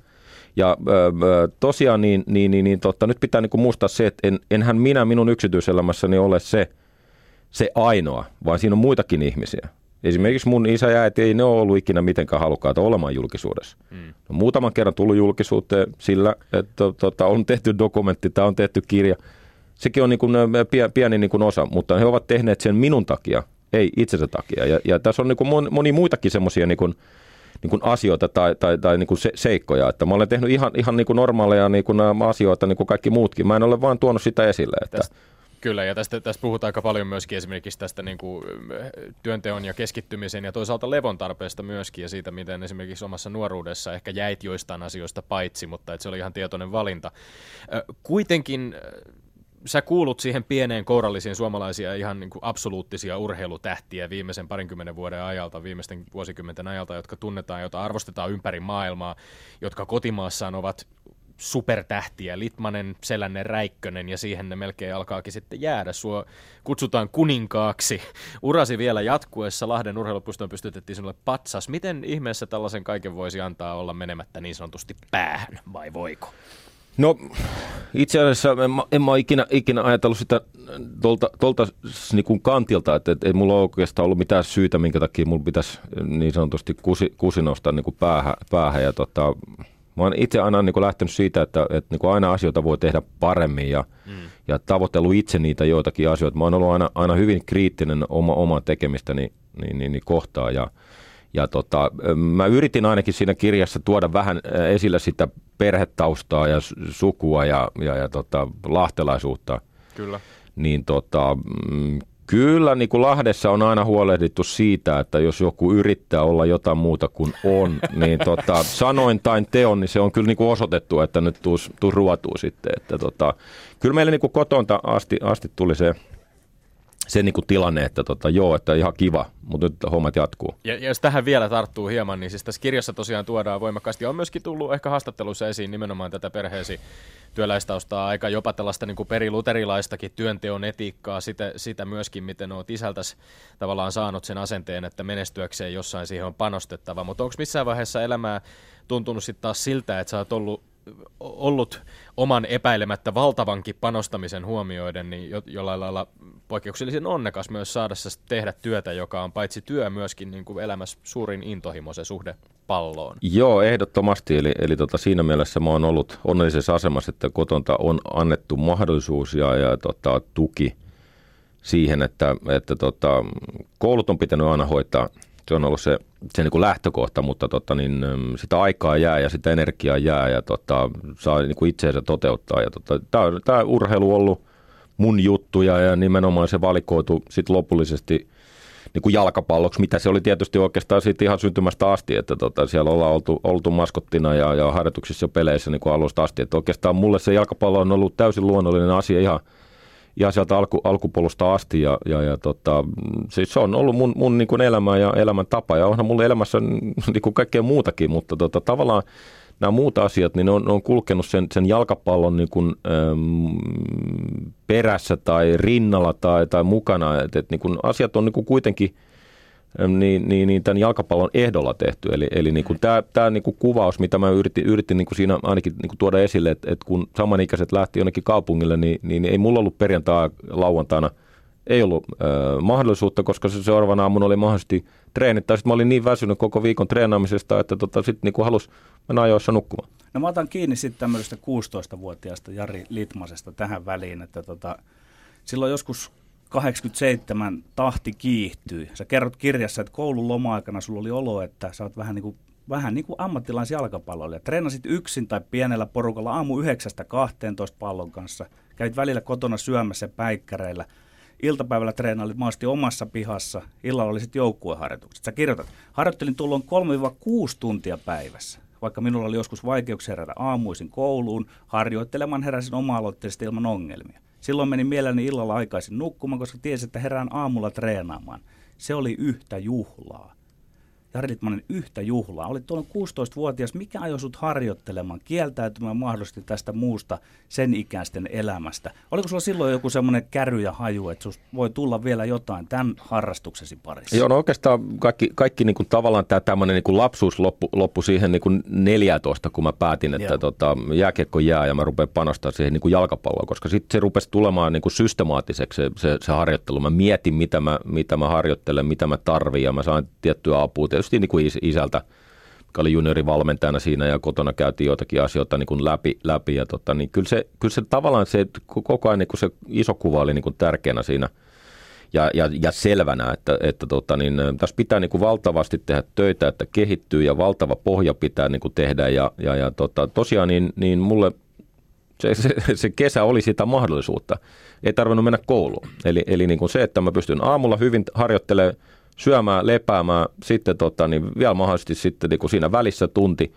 Ja tosiaan niin, niin, niin, niin totta, nyt pitää niin kuin muistaa se, että en, enhän minä minun yksityiselämässäni ole se, se ainoa, vaan siinä on muitakin ihmisiä. Esimerkiksi mun isä ja äiti ei ne ole ollut ikinä mitenkään halukkaita olemaan julkisuudessa. Mm. No, muutaman kerran tullut julkisuuteen sillä, että to, tota, on tehty dokumentti tai on tehty kirja, Sekin on niin kuin pieni niin kuin osa, mutta he ovat tehneet sen minun takia, ei itsensä takia. Ja, ja tässä on niin kuin moni muitakin semmoisia niin kuin, niin kuin asioita tai, tai, tai niin kuin se, seikkoja. Että mä olen tehnyt ihan, ihan niin kuin normaaleja niin kuin asioita niin kuin kaikki muutkin. Mä en ole vaan tuonut sitä esille. Että... Tästä, kyllä, ja tästä, tästä puhutaan aika paljon myöskin esimerkiksi tästä niin kuin, työnteon ja keskittymisen ja toisaalta levon tarpeesta myöskin ja siitä, miten esimerkiksi omassa nuoruudessa ehkä jäit joistain asioista paitsi, mutta että se oli ihan tietoinen valinta. Kuitenkin sä kuulut siihen pieneen kourallisiin suomalaisia ihan niin kuin absoluuttisia urheilutähtiä viimeisen parinkymmenen vuoden ajalta, viimeisten vuosikymmenten ajalta, jotka tunnetaan, joita arvostetaan ympäri maailmaa, jotka kotimaassaan ovat supertähtiä, Litmanen, Selänne, Räikkönen ja siihen ne melkein alkaakin sitten jäädä. Sua kutsutaan kuninkaaksi. Urasi vielä jatkuessa, Lahden urheilupuistoon pystytettiin sinulle patsas. Miten ihmeessä tällaisen kaiken voisi antaa olla menemättä niin sanotusti päähän vai voiko? No itse asiassa en, en mä ole ikinä, ikinä ajatellut sitä tuolta, tuolta niin kuin kantilta, että, että ei mulla ole oikeastaan ollut mitään syytä, minkä takia mulla pitäisi niin sanotusti kusi, kusi nostaa niin kuin päähän, päähän. Ja tota, mä oon itse aina niin kuin lähtenyt siitä, että, että niin kuin aina asioita voi tehdä paremmin ja, mm. ja tavoitellut itse niitä joitakin asioita. Mä oon ollut aina, aina hyvin kriittinen oma, omaa tekemistäni niin, niin, niin kohtaan ja, ja tota, mä yritin ainakin siinä kirjassa tuoda vähän esille sitä perhetaustaa ja sukua ja, ja, ja tota, lahtelaisuutta. Kyllä. Niin tota, mm, Kyllä, niin kuin Lahdessa on aina huolehdittu siitä, että jos joku yrittää olla jotain muuta kuin on, niin tota, sanoin tai teon, niin se on kyllä niin kuin osoitettu, että nyt tuus, tuus ruotuu sitten. Että tota, kyllä meille niin kuin kotonta asti, asti tuli se se niin kuin tilanne, että tota, joo, että ihan kiva, mutta nyt hommat jatkuu. Ja, ja jos tähän vielä tarttuu hieman, niin siis tässä kirjassa tosiaan tuodaan voimakkaasti, on myöskin tullut ehkä haastattelussa esiin nimenomaan tätä perheesi työläistaustaa, aika jopa tällaista niin kuin periluterilaistakin työnteon etiikkaa, sitä, sitä myöskin, miten olet isältäs tavallaan saanut sen asenteen, että menestyäkseen jossain siihen on panostettava, mutta onko missään vaiheessa elämää tuntunut sitten taas siltä, että sä oot ollut ollut oman epäilemättä valtavankin panostamisen huomioiden, niin jo, jollain lailla poikkeuksellisen onnekas myös saada tehdä työtä, joka on paitsi työ myöskin niin kuin elämässä suurin intohimo se suhde palloon. Joo, ehdottomasti. Eli, eli tota, siinä mielessä mä oon ollut onnellisessa asemassa, että kotonta on annettu mahdollisuus ja, ja tota, tuki siihen, että, että tota, koulut on pitänyt aina hoitaa – se on ollut se, se niin kuin lähtökohta, mutta tota, niin, sitä aikaa jää ja sitä energiaa jää ja tota, saa niin kuin itseensä toteuttaa. Ja tota, tämä urheilu on ollut mun juttuja ja nimenomaan se valikoitu sit lopullisesti niin kuin jalkapalloksi, mitä se oli tietysti oikeastaan siitä ihan syntymästä asti, että tota, siellä ollaan oltu, oltu maskottina ja, ja harjoituksissa ja peleissä niin kuin alusta asti. Että oikeastaan mulle se jalkapallo on ollut täysin luonnollinen asia ihan – ihan sieltä alku, alkupolusta asti ja, ja, ja tota, siis se on ollut mun, mun niin kuin elämä ja elämäntapa ja onhan mulla elämässä niin kuin kaikkea muutakin, mutta tota, tavallaan nämä muut asiat, niin ne on, ne on kulkenut sen, sen jalkapallon niin kuin, äm, perässä tai rinnalla tai, tai mukana, että et, niin kuin asiat on niin kuin kuitenkin – niin, niin, niin tämän jalkapallon ehdolla tehty. Eli, eli niin kuin tämä, tämä niin kuin kuvaus, mitä mä yritin, yritin niin kuin siinä ainakin niin kuin tuoda esille, että, että kun samanikäiset lähti jonnekin kaupungille, niin, niin ei mulla ollut perjantai lauantaina ei ollut äh, mahdollisuutta, koska se seuraavana aamuna oli mahdollisesti treenit. Tai sitten mä olin niin väsynyt koko viikon treenaamisesta, että tota, sitten niin halusi mennä ajoissa nukkumaan. No mä otan kiinni sitten tämmöisestä 16-vuotiaasta Jari Litmasesta tähän väliin, että tota, silloin joskus 87 tahti kiihtyi. Sä kerrot kirjassa, että koulun loma-aikana sulla oli olo, että sä oot vähän niin kuin vähän niin kuin ammattilaisjalkapalloilija. Treenasit yksin tai pienellä porukalla aamu 9-12 pallon kanssa. Kävit välillä kotona syömässä päikkäreillä. Iltapäivällä treenailit maasti omassa pihassa. Illalla oli sitten joukkueharjoitukset. Sä kirjoitat, harjoittelin tuolloin 3-6 tuntia päivässä. Vaikka minulla oli joskus vaikeuksia herätä aamuisin kouluun, harjoittelemaan heräsin oma-aloitteisesti ilman ongelmia. Silloin menin mielelläni illalla aikaisin nukkumaan, koska tiesin, että herään aamulla treenaamaan. Se oli yhtä juhlaa. Jari Litmanen yhtä juhlaa. Olit tuolla 16-vuotias. Mikä ajoi sut harjoittelemaan, kieltäytymään mahdollisesti tästä muusta sen ikäisten elämästä? Oliko sulla silloin joku semmoinen käry ja haju, että voi tulla vielä jotain tämän harrastuksesi parissa? Joo, no oikeastaan kaikki, kaikki niin kuin tavallaan tämä tämmöinen niin kuin lapsuus loppu, loppu siihen niin kuin 14, kun mä päätin, että tota, jääkiekko jää ja mä rupean panostaa siihen niin kuin jalkapalloon, koska sitten se rupesi tulemaan niin kuin systemaattiseksi se, se, se harjoittelu. Mä mietin, mitä mä, mitä mä harjoittelen, mitä mä tarvin ja mä sain tiettyä apua tietysti niin kuin isältä, oli juniorivalmentajana siinä ja kotona käytiin joitakin asioita niin kuin läpi, läpi ja tota, niin kyllä, se, kyllä se tavallaan se koko ajan niin kuin se iso kuva oli niin kuin tärkeänä siinä ja, ja, ja selvänä, että, että tota, niin, tässä pitää niin kuin valtavasti tehdä töitä, että kehittyy ja valtava pohja pitää niin kuin tehdä ja, ja, ja tota, tosiaan niin, niin mulle se, se, se kesä oli sitä mahdollisuutta. Ei tarvinnut mennä kouluun. Eli, eli niin kuin se, että mä pystyn aamulla hyvin harjoittelemaan, syömään, lepäämään, sitten tota, niin vielä mahdollisesti sitten niin kuin siinä välissä tunti.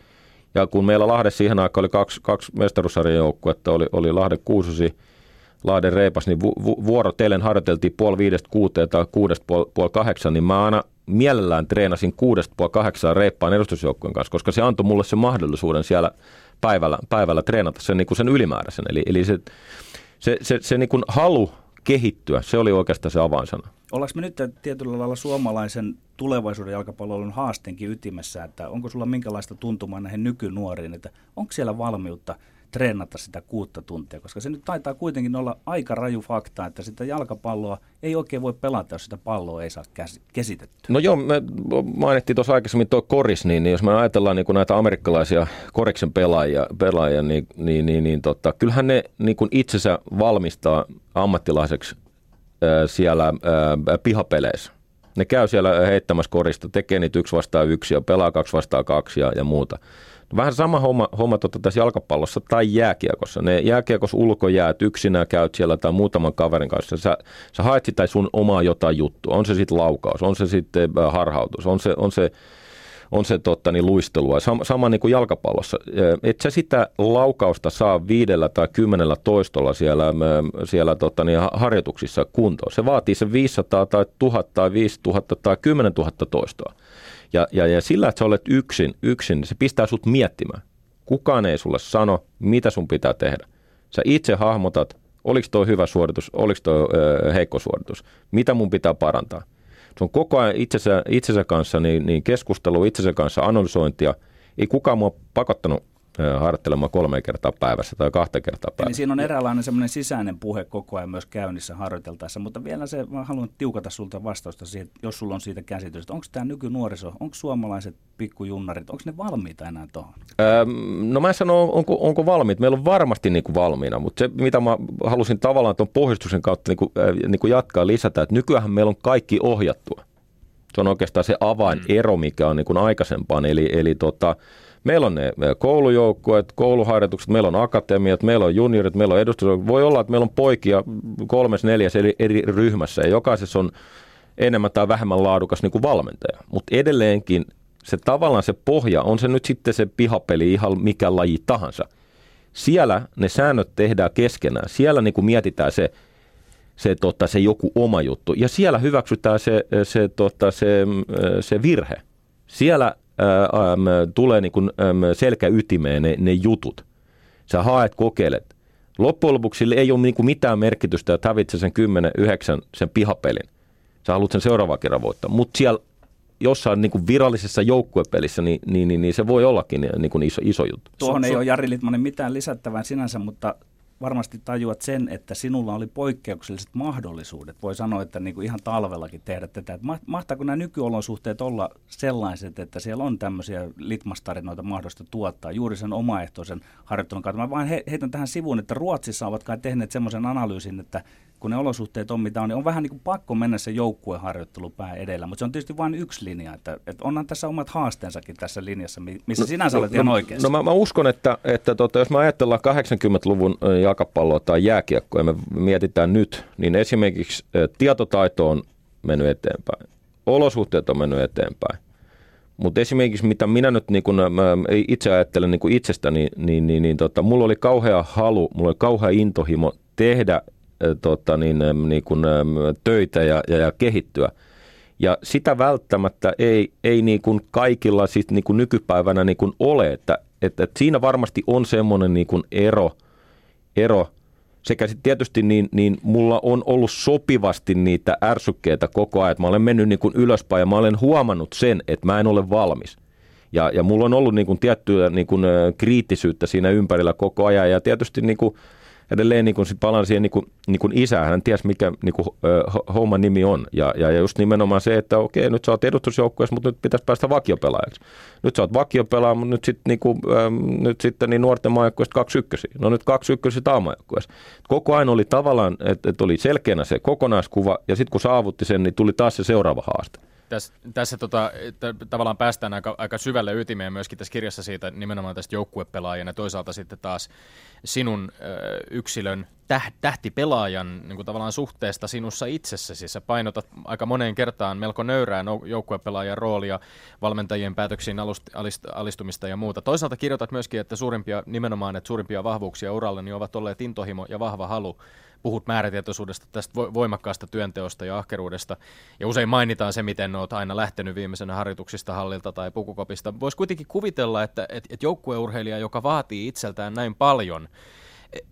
Ja kun meillä Lahdessa siihen aikaan oli kaksi, kaksi mestaruussarjan joukkuetta, oli, oli Lahden kuusosi, Lahden reipas, niin vu, vu, vuorotellen harjoiteltiin puoli viidestä kuuteen tai kuudesta puoli, puoli kahdeksan, niin mä aina mielellään treenasin kuudesta puoli kahdeksaan reippaan edustusjoukkueen kanssa, koska se antoi mulle sen mahdollisuuden siellä päivällä, päivällä treenata sen, niin kuin sen ylimääräisen. Eli, eli se, se, se, se niin kuin halu kehittyä, se oli oikeastaan se avainsana. Ollaanko me nyt tietyllä lailla suomalaisen tulevaisuuden jalkapallon haasteenkin ytimessä, että onko sulla minkälaista tuntumaa näihin nykynuoriin, että onko siellä valmiutta – treenata sitä kuutta tuntia, koska se nyt taitaa kuitenkin olla aika raju fakta, että sitä jalkapalloa ei oikein voi pelata, jos sitä palloa ei saa kesitettyä. No joo, me mainittiin tuossa aikaisemmin tuo koris, niin, niin jos me ajatellaan niin kuin näitä amerikkalaisia koriksen pelaajia, pelaajia niin, niin, niin, niin tota, kyllähän ne niin kuin itsensä valmistaa ammattilaiseksi äh, siellä äh, pihapeleissä. Ne käy siellä heittämässä korista, tekee niitä yksi vastaan yksi ja pelaa kaksi vastaan kaksi ja, ja muuta. Vähän sama homma, homma tota tässä jalkapallossa tai jääkiekossa. Ne jääkiekossa ulkojäät, yksinä käyt siellä tai muutaman kaverin kanssa. Sä, sä haet sitä sun omaa jotain juttua. On se sitten laukaus, on se sitten äh, harhautus, on se, on se, on se totta, niin luistelua. Sama, sama niin kuin jalkapallossa. Äh, et sä sitä laukausta saa viidellä tai kymmenellä toistolla siellä, äh, siellä totta, niin harjoituksissa kuntoon. Se vaatii se 500 tai 1000 tai 5000 tai 10 000 toistoa. Ja, ja, ja sillä, että sä olet yksin, yksin, se pistää sut miettimään. Kukaan ei sulle sano, mitä sun pitää tehdä. Sä itse hahmotat, oliko toi hyvä suoritus, oliko toi ö, heikko suoritus, mitä mun pitää parantaa. Se on koko ajan itsensä, itsensä kanssa niin, niin keskustelu, itsensä kanssa analysointia. Ei kukaan mua pakottanut harjoittelemaan kolme kertaa päivässä tai kahta kertaa päivässä. Eli siinä on eräänlainen semmoinen sisäinen puhe koko ajan myös käynnissä harjoiteltaessa, mutta vielä se, mä haluan tiukata sulta vastausta siihen, jos sulla on siitä käsitys, että onko tämä nykynuoriso, onko suomalaiset pikkujunnarit, onko ne valmiita enää tuohon? Öö, no mä en sano, onko, onko valmiit. Meillä on varmasti niin kuin valmiina, mutta se mitä mä halusin tavallaan tuon pohjustuksen kautta niin kuin, niin kuin jatkaa lisätä, että nykyään meillä on kaikki ohjattua. Se on oikeastaan se avainero, mikä on niin kuin aikaisempaan, eli, eli tota, Meillä on ne koulujoukkueet, kouluharjoitukset, meillä on akatemiat, meillä on juniorit, meillä on edustus. Voi olla, että meillä on poikia kolmes, neljäs eri, eri ryhmässä ja jokaisessa on enemmän tai vähemmän laadukas niin kuin valmentaja. Mutta edelleenkin se tavallaan se pohja, on se nyt sitten se pihapeli ihan mikä laji tahansa. Siellä ne säännöt tehdään keskenään. Siellä niin kuin mietitään se, se, tota, se joku oma juttu. Ja siellä hyväksytään se, se, tota, se, se virhe. Siellä äm, tulee niin kuin, äm, selkäytimeen ne, ne jutut. Sä haet, kokeilet. Loppujen lopuksi sille ei ole niin kuin mitään merkitystä, että hävitset sen 10-9 sen pihapelin. Sä haluat sen seuraava kerran voittaa. Mutta siellä jossain niin kuin virallisessa joukkuepelissä, niin, niin, niin, niin se voi ollakin niin kuin iso, iso juttu. Tuohon ei ole Jari Litmanen mitään lisättävää sinänsä, mutta varmasti tajuat sen, että sinulla oli poikkeukselliset mahdollisuudet. Voi sanoa, että niin kuin ihan talvellakin tehdä tätä. Että mahtaako nämä nykyolosuhteet olla sellaiset, että siellä on tämmöisiä litmastarinoita mahdollista tuottaa juuri sen omaehtoisen harjoittelun kautta. Mä vain heitän tähän sivuun, että Ruotsissa ovat kai tehneet semmoisen analyysin, että kun ne olosuhteet on mitä on, niin on vähän niin kuin pakko mennä se joukkueharjoittelu pää edellä, mutta se on tietysti vain yksi linja, että, että onhan tässä omat haasteensakin tässä linjassa, missä no, sinänsä olet no, ihan oikeassa. No mä, mä uskon, että, että tota, jos me ajatellaan 80-luvun jalkapalloa tai jääkiekkoa ja me mietitään nyt, niin esimerkiksi tietotaito on mennyt eteenpäin, olosuhteet on mennyt eteenpäin, mutta esimerkiksi mitä minä nyt niin kun, mä itse ajattelen niin itsestäni, niin, niin, niin, niin tota, mulla oli kauhea halu, mulla oli kauhea intohimo tehdä tota, niin, niin kuin, töitä ja, ja, ja kehittyä. Ja sitä välttämättä ei, ei niin kuin kaikilla siis niin kuin nykypäivänä niin kuin ole, että, että, että siinä varmasti on semmoinen niin ero, ero sekä sitten tietysti niin, niin mulla on ollut sopivasti niitä ärsykkeitä koko ajan, mä olen mennyt niin kuin ylöspäin ja mä olen huomannut sen, että mä en ole valmis. Ja, ja mulla on ollut niin kuin tiettyä niin kuin, kriittisyyttä siinä ympärillä koko ajan ja tietysti niin kuin, edelleen niin kuin, palaan siihen niin kuin, niin kuin isään, hän tiesi mikä niin kuin, äh, homman nimi on. Ja, ja, ja just nimenomaan se, että okei, nyt sä oot edustusjoukkueessa, mutta nyt pitäisi päästä vakiopelaajaksi. Nyt sä oot vakiopelaaja, mutta nyt, sit, niin kuin, ähm, nyt sitten niin nuorten maajoukkueesta kaksi ykkösiä. No nyt kaksi ykkösiä taamajoukkueessa. Koko ajan oli tavallaan, että, että oli selkeänä se kokonaiskuva, ja sitten kun saavutti sen, niin tuli taas se seuraava haaste. Tässä, tässä tota, t- tavallaan päästään aika, aika syvälle ytimeen myöskin tässä kirjassa siitä nimenomaan tästä joukkuepelaajan ja toisaalta sitten taas sinun ö, yksilön täh, tähtipelaajan niin kuin tavallaan suhteesta sinussa itsessäsi. Sä painotat aika moneen kertaan melko nöyrää joukkuepelaajan roolia, valmentajien päätöksiin alust, alist, alistumista ja muuta. Toisaalta kirjoitat myöskin, että suurimpia, nimenomaan, että suurimpia vahvuuksia uralle niin ovat olleet intohimo ja vahva halu puhut määrätietoisuudesta, tästä voimakkaasta työnteosta ja ahkeruudesta. Ja usein mainitaan se, miten olet aina lähtenyt viimeisenä harjoituksista hallilta tai pukukopista. Voisi kuitenkin kuvitella, että, että, että joukkueurheilija, joka vaatii itseltään näin paljon,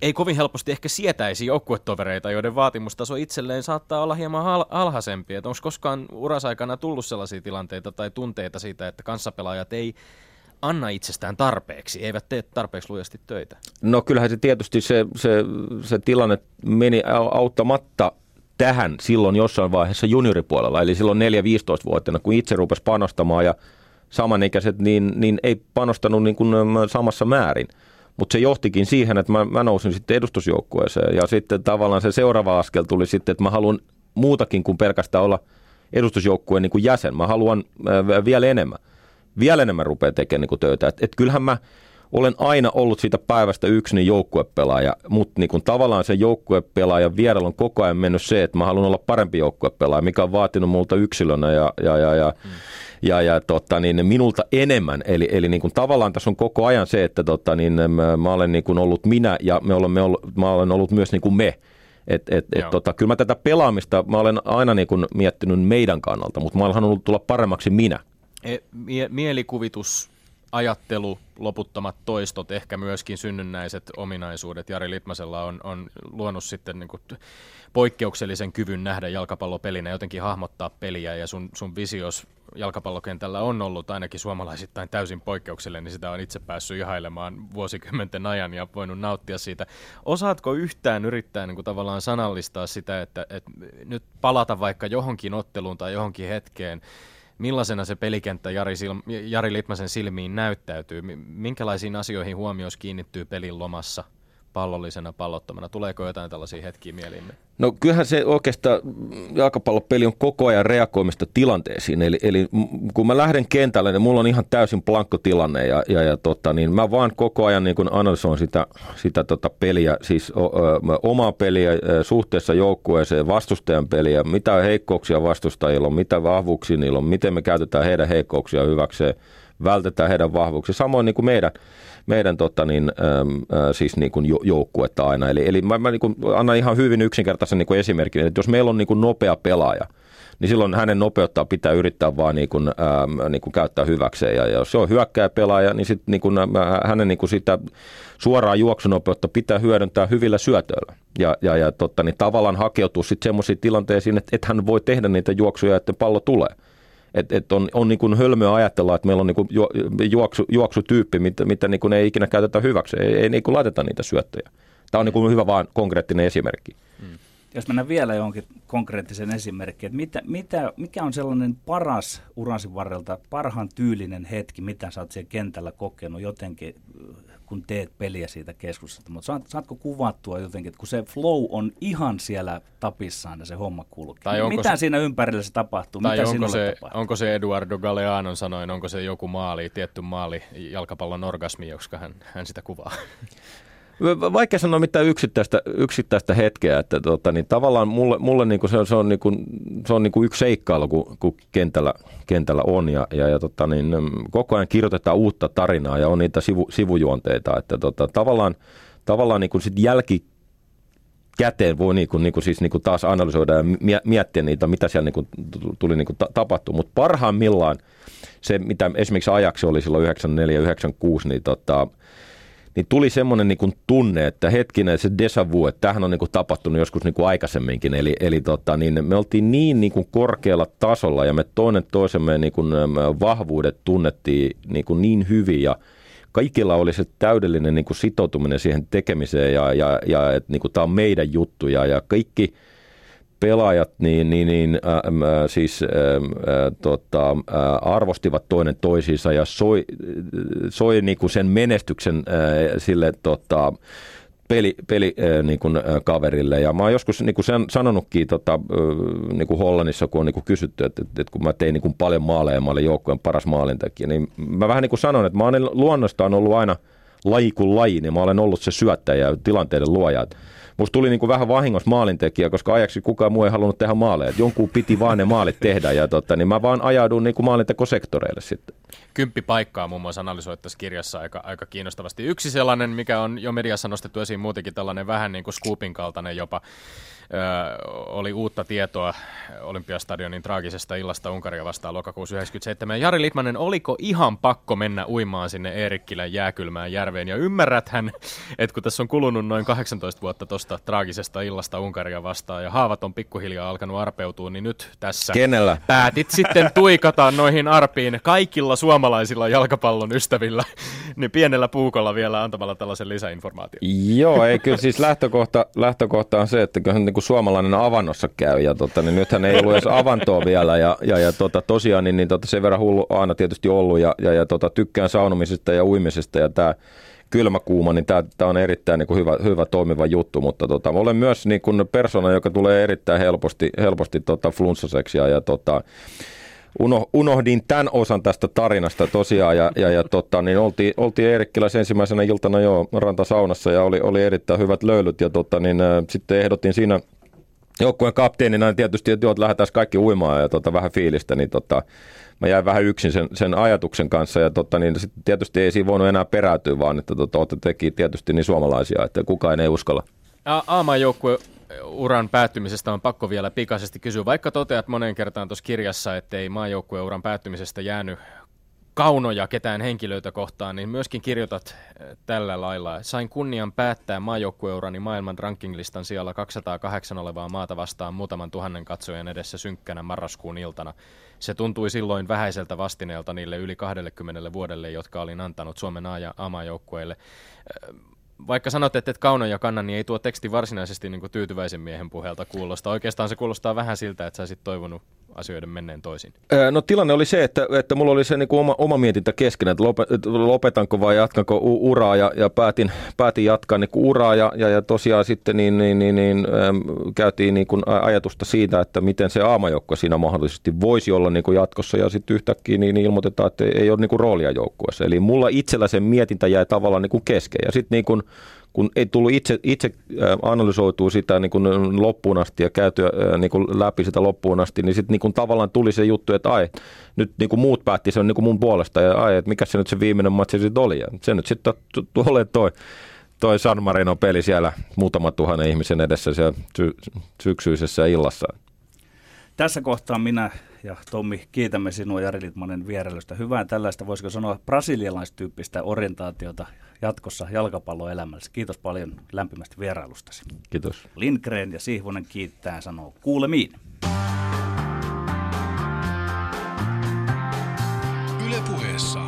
ei kovin helposti ehkä sietäisi joukkuetovereita, joiden vaatimustaso itselleen saattaa olla hieman al- alhaisempi. Onko koskaan urasaikana tullut sellaisia tilanteita tai tunteita siitä, että kanssapelaajat ei anna itsestään tarpeeksi, eivät tee tarpeeksi lujasti töitä? No kyllähän se tietysti se, se, se tilanne meni auttamatta tähän silloin jossain vaiheessa junioripuolella, eli silloin 4-15-vuotiaana, kun itse rupesi panostamaan ja samanikäiset, niin, niin ei panostanut niin kuin samassa määrin. Mutta se johtikin siihen, että mä, mä nousin sitten edustusjoukkueeseen ja sitten tavallaan se seuraava askel tuli sitten, että mä haluan muutakin kuin pelkästään olla edustusjoukkueen niin kuin jäsen. Mä haluan äh, vielä enemmän vielä enemmän rupeaa tekemään niin kuin töitä. Et, et kyllähän mä olen aina ollut siitä päivästä yksi niin joukkuepelaaja, mutta niin tavallaan se joukkuepelaajan vierellä on koko ajan mennyt se, että mä haluan olla parempi joukkuepelaaja, mikä on vaatinut multa yksilönä ja, ja, ja, ja, mm. ja, ja tota, niin, minulta enemmän. Eli, eli niin kuin tavallaan tässä on koko ajan se, että tota, niin, mä, mä olen niin kuin ollut minä ja me olemme ollut, mä olen ollut myös niin kuin me. Et, et, et, tota, kyllä mä tätä pelaamista, mä olen aina niin kuin miettinyt meidän kannalta, mutta mä olen halunnut tulla paremmaksi minä. E, mie- mielikuvitus, ajattelu, loputtomat toistot, ehkä myöskin synnynnäiset ominaisuudet. Jari Litmasella on, on luonut sitten niin kuin poikkeuksellisen kyvyn nähdä jalkapallopelinä, jotenkin hahmottaa peliä ja sun, sun visios jalkapallokentällä on ollut ainakin suomalaisittain täysin poikkeuksellinen, niin sitä on itse päässyt ihailemaan vuosikymmenten ajan ja voinut nauttia siitä. Osaatko yhtään yrittää niin kuin tavallaan sanallistaa sitä, että, että nyt palata vaikka johonkin otteluun tai johonkin hetkeen, millaisena se pelikenttä Jari, Sil- Jari Litmasen silmiin näyttäytyy? Minkälaisiin asioihin huomioon kiinnittyy pelin lomassa pallollisena, pallottomana? Tuleeko jotain tällaisia hetkiä mieliimme? No kyllähän se oikeastaan jalkapallopeli on koko ajan reagoimista tilanteisiin. Eli, eli kun mä lähden kentälle, niin mulla on ihan täysin plankko tilanne ja, ja, ja tota, niin mä vaan koko ajan niin kun analysoin sitä, sitä tota peliä, siis omaa peliä suhteessa joukkueeseen, vastustajan peliä, mitä heikkouksia vastustajilla on, mitä vahvuuksia niillä on, miten me käytetään heidän heikkouksia hyväkseen, vältetään heidän vahvuuksia. Samoin niin kuin meidän meidän tota, niin, siis niin kuin joukkuetta aina. Eli, eli mä, mä niin kuin annan ihan hyvin yksinkertaisen niin kuin esimerkin, että jos meillä on niin kuin nopea pelaaja, niin silloin hänen nopeuttaa pitää yrittää vaan niin kuin, äm, niin kuin käyttää hyväkseen. Ja jos se on hyökkää pelaaja, niin sitten niin kuin, hänen niin kuin sitä suoraa juoksunopeutta pitää hyödyntää hyvillä syötöillä. Ja, ja, ja totta, niin tavallaan hakeutuu sitten semmoisiin tilanteisiin, että, että hän voi tehdä niitä juoksuja, että pallo tulee. Et, et on, on niin hölmöä ajatella, että meillä on niin kuin juoksu, juoksutyyppi, mitä, mitä niin kuin ei ikinä käytetä hyväksi. Ei, ei niin kuin laiteta niitä syöttöjä. Tämä on niin kuin hyvä vaan konkreettinen esimerkki. Hmm. Jos mennään vielä johonkin konkreettisen esimerkkiin, että mitä, mitä, mikä on sellainen paras urasi varrelta, parhaan tyylinen hetki, mitä sä oot siellä kentällä kokenut jotenkin kun teet peliä siitä keskustasta, mutta saat, saatko kuvattua jotenkin, että kun se flow on ihan siellä tapissaan ja se homma kulkee. Tai onko mitä se, siinä ympärillä se tapahtuu? Tai mitä onko se, tapahtuu? onko se Eduardo Galeanon sanoin, onko se joku maali, tietty maali, jalkapallon orgasmi, koska hän, hän sitä kuvaa? Vaikea sanoa mitään yksittäistä, yksittäistä hetkeä, että tota, niin tavallaan mulle, mulle niin kuin se, se on, niin kuin, se on niin kuin yksi seikkailu, kun, kun kentällä, kentällä on ja, ja, ja tota, niin, koko ajan kirjoitetaan uutta tarinaa ja on niitä sivu, sivujuonteita, että tota, tavallaan, tavallaan niin kuin sit jälki käteen voi niin kuin, niin kuin siis niin kuin taas analysoida ja miettiä niitä, mitä siellä niin kuin tuli niin kuin tapahtua, mutta parhaimmillaan se, mitä esimerkiksi ajaksi oli silloin 94-96, niin tota, niin tuli semmoinen niin tunne, että hetkinen se deja vu, että tämähän on niin kuin tapahtunut joskus niin kuin aikaisemminkin. Eli, eli tota, niin me oltiin niin, niin kuin korkealla tasolla ja me toinen toisemme niin kuin vahvuudet tunnettiin niin, kuin niin hyvin ja kaikilla oli se täydellinen niin kuin sitoutuminen siihen tekemiseen ja, ja, ja että niin tämä on meidän juttuja ja kaikki pelaajat niin, niin, niin äh, äh, siis äh, äh, tota, äh, arvostivat toinen toisiinsa ja soi, soi niin kuin sen menestyksen äh, sille tota, peli, peli äh, niin kuin, kaverille. Ja mä oon joskus niin kuin sen, sanonutkin tota, äh, niin kuin Hollannissa, kun on niin kuin kysytty, että, että, että kun mä tein niin kuin paljon maaleja ja mä olin joukkueen paras maalintekijä, niin mä vähän niin kuin sanon, että mä olen luonnostaan ollut aina laji kuin laji, niin mä olen ollut se syöttäjä ja tilanteiden luoja. Että musta tuli niin kuin vähän vahingossa maalintekijä, koska ajaksi kukaan muu ei halunnut tehdä maaleja. Jonkun piti vaan ne maalit tehdä ja tota, niin mä vaan ajaudun niin kuin maalintekosektoreille sitten. Kymppi paikkaa muun muassa analysoit tässä kirjassa aika, aika kiinnostavasti. Yksi sellainen, mikä on jo mediassa nostettu esiin muutenkin tällainen vähän niin kuin scoopin kaltainen jopa, oli uutta tietoa Olympiastadionin traagisesta illasta Unkaria vastaan lokakuussa 97. Jari Litmanen, oliko ihan pakko mennä uimaan sinne Eerikkilän jääkylmään järveen? Ja ymmärräthän, että kun tässä on kulunut noin 18 vuotta tuosta traagisesta illasta Unkaria vastaan ja haavat on pikkuhiljaa alkanut arpeutua, niin nyt tässä Kenellä? päätit sitten tuikata noihin arpiin kaikilla suomalaisilla jalkapallon ystävillä, niin pienellä puukolla vielä antamalla tällaisen lisäinformaation. Joo, ei kyllä siis lähtökohta, lähtökohta on se, että kyllä kuin suomalainen avannossa käy, ja tota, niin nythän ei ollut edes avantoa vielä, ja, ja, ja tota, tosiaan niin, niin tota, sen verran hullu aina tietysti ollut, ja, ja, ja tota, tykkään saunomisesta ja uimisesta, ja tämä kylmäkuuma, niin tämä on erittäin niin kuin hyvä, hyvä toimiva juttu, mutta tota, olen myös niin kuin persona, joka tulee erittäin helposti, helposti tota, flunssaseksi, ja, ja tota, uno, unohdin tämän osan tästä tarinasta tosiaan ja, ja, ja tota, niin oltiin, oltiin Eerikkiläs ensimmäisenä iltana jo rantasaunassa ja oli, oli erittäin hyvät löylyt ja tota, niin, ä, sitten ehdotin siinä joukkueen kapteenina niin tietysti, että joo, lähdetään kaikki uimaan ja tota, vähän fiilistä, niin tota, mä jäin vähän yksin sen, sen ajatuksen kanssa ja tota, niin sit tietysti ei siinä voinut enää peräytyä, vaan että tota, teki tietysti niin suomalaisia, että kukaan ei uskalla. A- uran päättymisestä on pakko vielä pikaisesti kysyä. Vaikka toteat moneen kertaan tuossa kirjassa, ettei maajoukkueuran päättymisestä jäänyt kaunoja ketään henkilöitä kohtaan, niin myöskin kirjoitat eh, tällä lailla. Sain kunnian päättää maajoukkueurani maailman rankinglistan siellä 208 olevaa maata vastaan muutaman tuhannen katsojan edessä synkkänä marraskuun iltana. Se tuntui silloin vähäiseltä vastineelta niille yli 20 vuodelle, jotka olin antanut Suomen A- ja A-maajoukkueille eh, vaikka sanot, että et kauno ja kannan, niin ei tuo teksti varsinaisesti niin tyytyväisen miehen puheelta kuulosta. Oikeastaan se kuulostaa vähän siltä, että sä olisit toivonut asioiden menneen toisin? No tilanne oli se, että, että mulla oli se niin kuin oma, oma mietintä kesken, että lopetanko vai jatkanko uraa ja, ja päätin, päätin jatkaa niin kuin uraa ja, ja, ja tosiaan sitten niin, niin, niin, niin, ähm, käytiin niin kuin ajatusta siitä, että miten se aamajoukko siinä mahdollisesti voisi olla niin kuin jatkossa ja sitten yhtäkkiä niin, niin ilmoitetaan, että ei ole niin kuin roolia joukkueessa. Eli mulla itsellä se mietintä jäi tavallaan niin kuin kesken ja sitten niin kuin kun ei tullut itse, itse analysoitua sitä niin kuin loppuun asti ja käytyä niin kuin läpi sitä loppuun asti, niin sitten niin tavallaan tuli se juttu, että ai, nyt niin kuin muut päätti sen niin kuin mun puolesta ja ai, että mikä se nyt se viimeinen matsi sitten oli. Ja se nyt sitten tulee toi, toi San Marino peli siellä muutama tuhannen ihmisen edessä siellä sy- syksyisessä illassa. Tässä kohtaa minä ja Tommi, kiitämme sinua Jari Litmanen vierailusta. Hyvää tällaista, voisiko sanoa, brasilialaistyyppistä orientaatiota jatkossa jalkapalloelämässä. Kiitos paljon lämpimästä vierailustasi. Kiitos. Lindgren ja Sihvonen kiittää sanoo kuulemiin. Ylepuheessa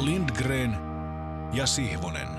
Lindgren ja Sihvonen.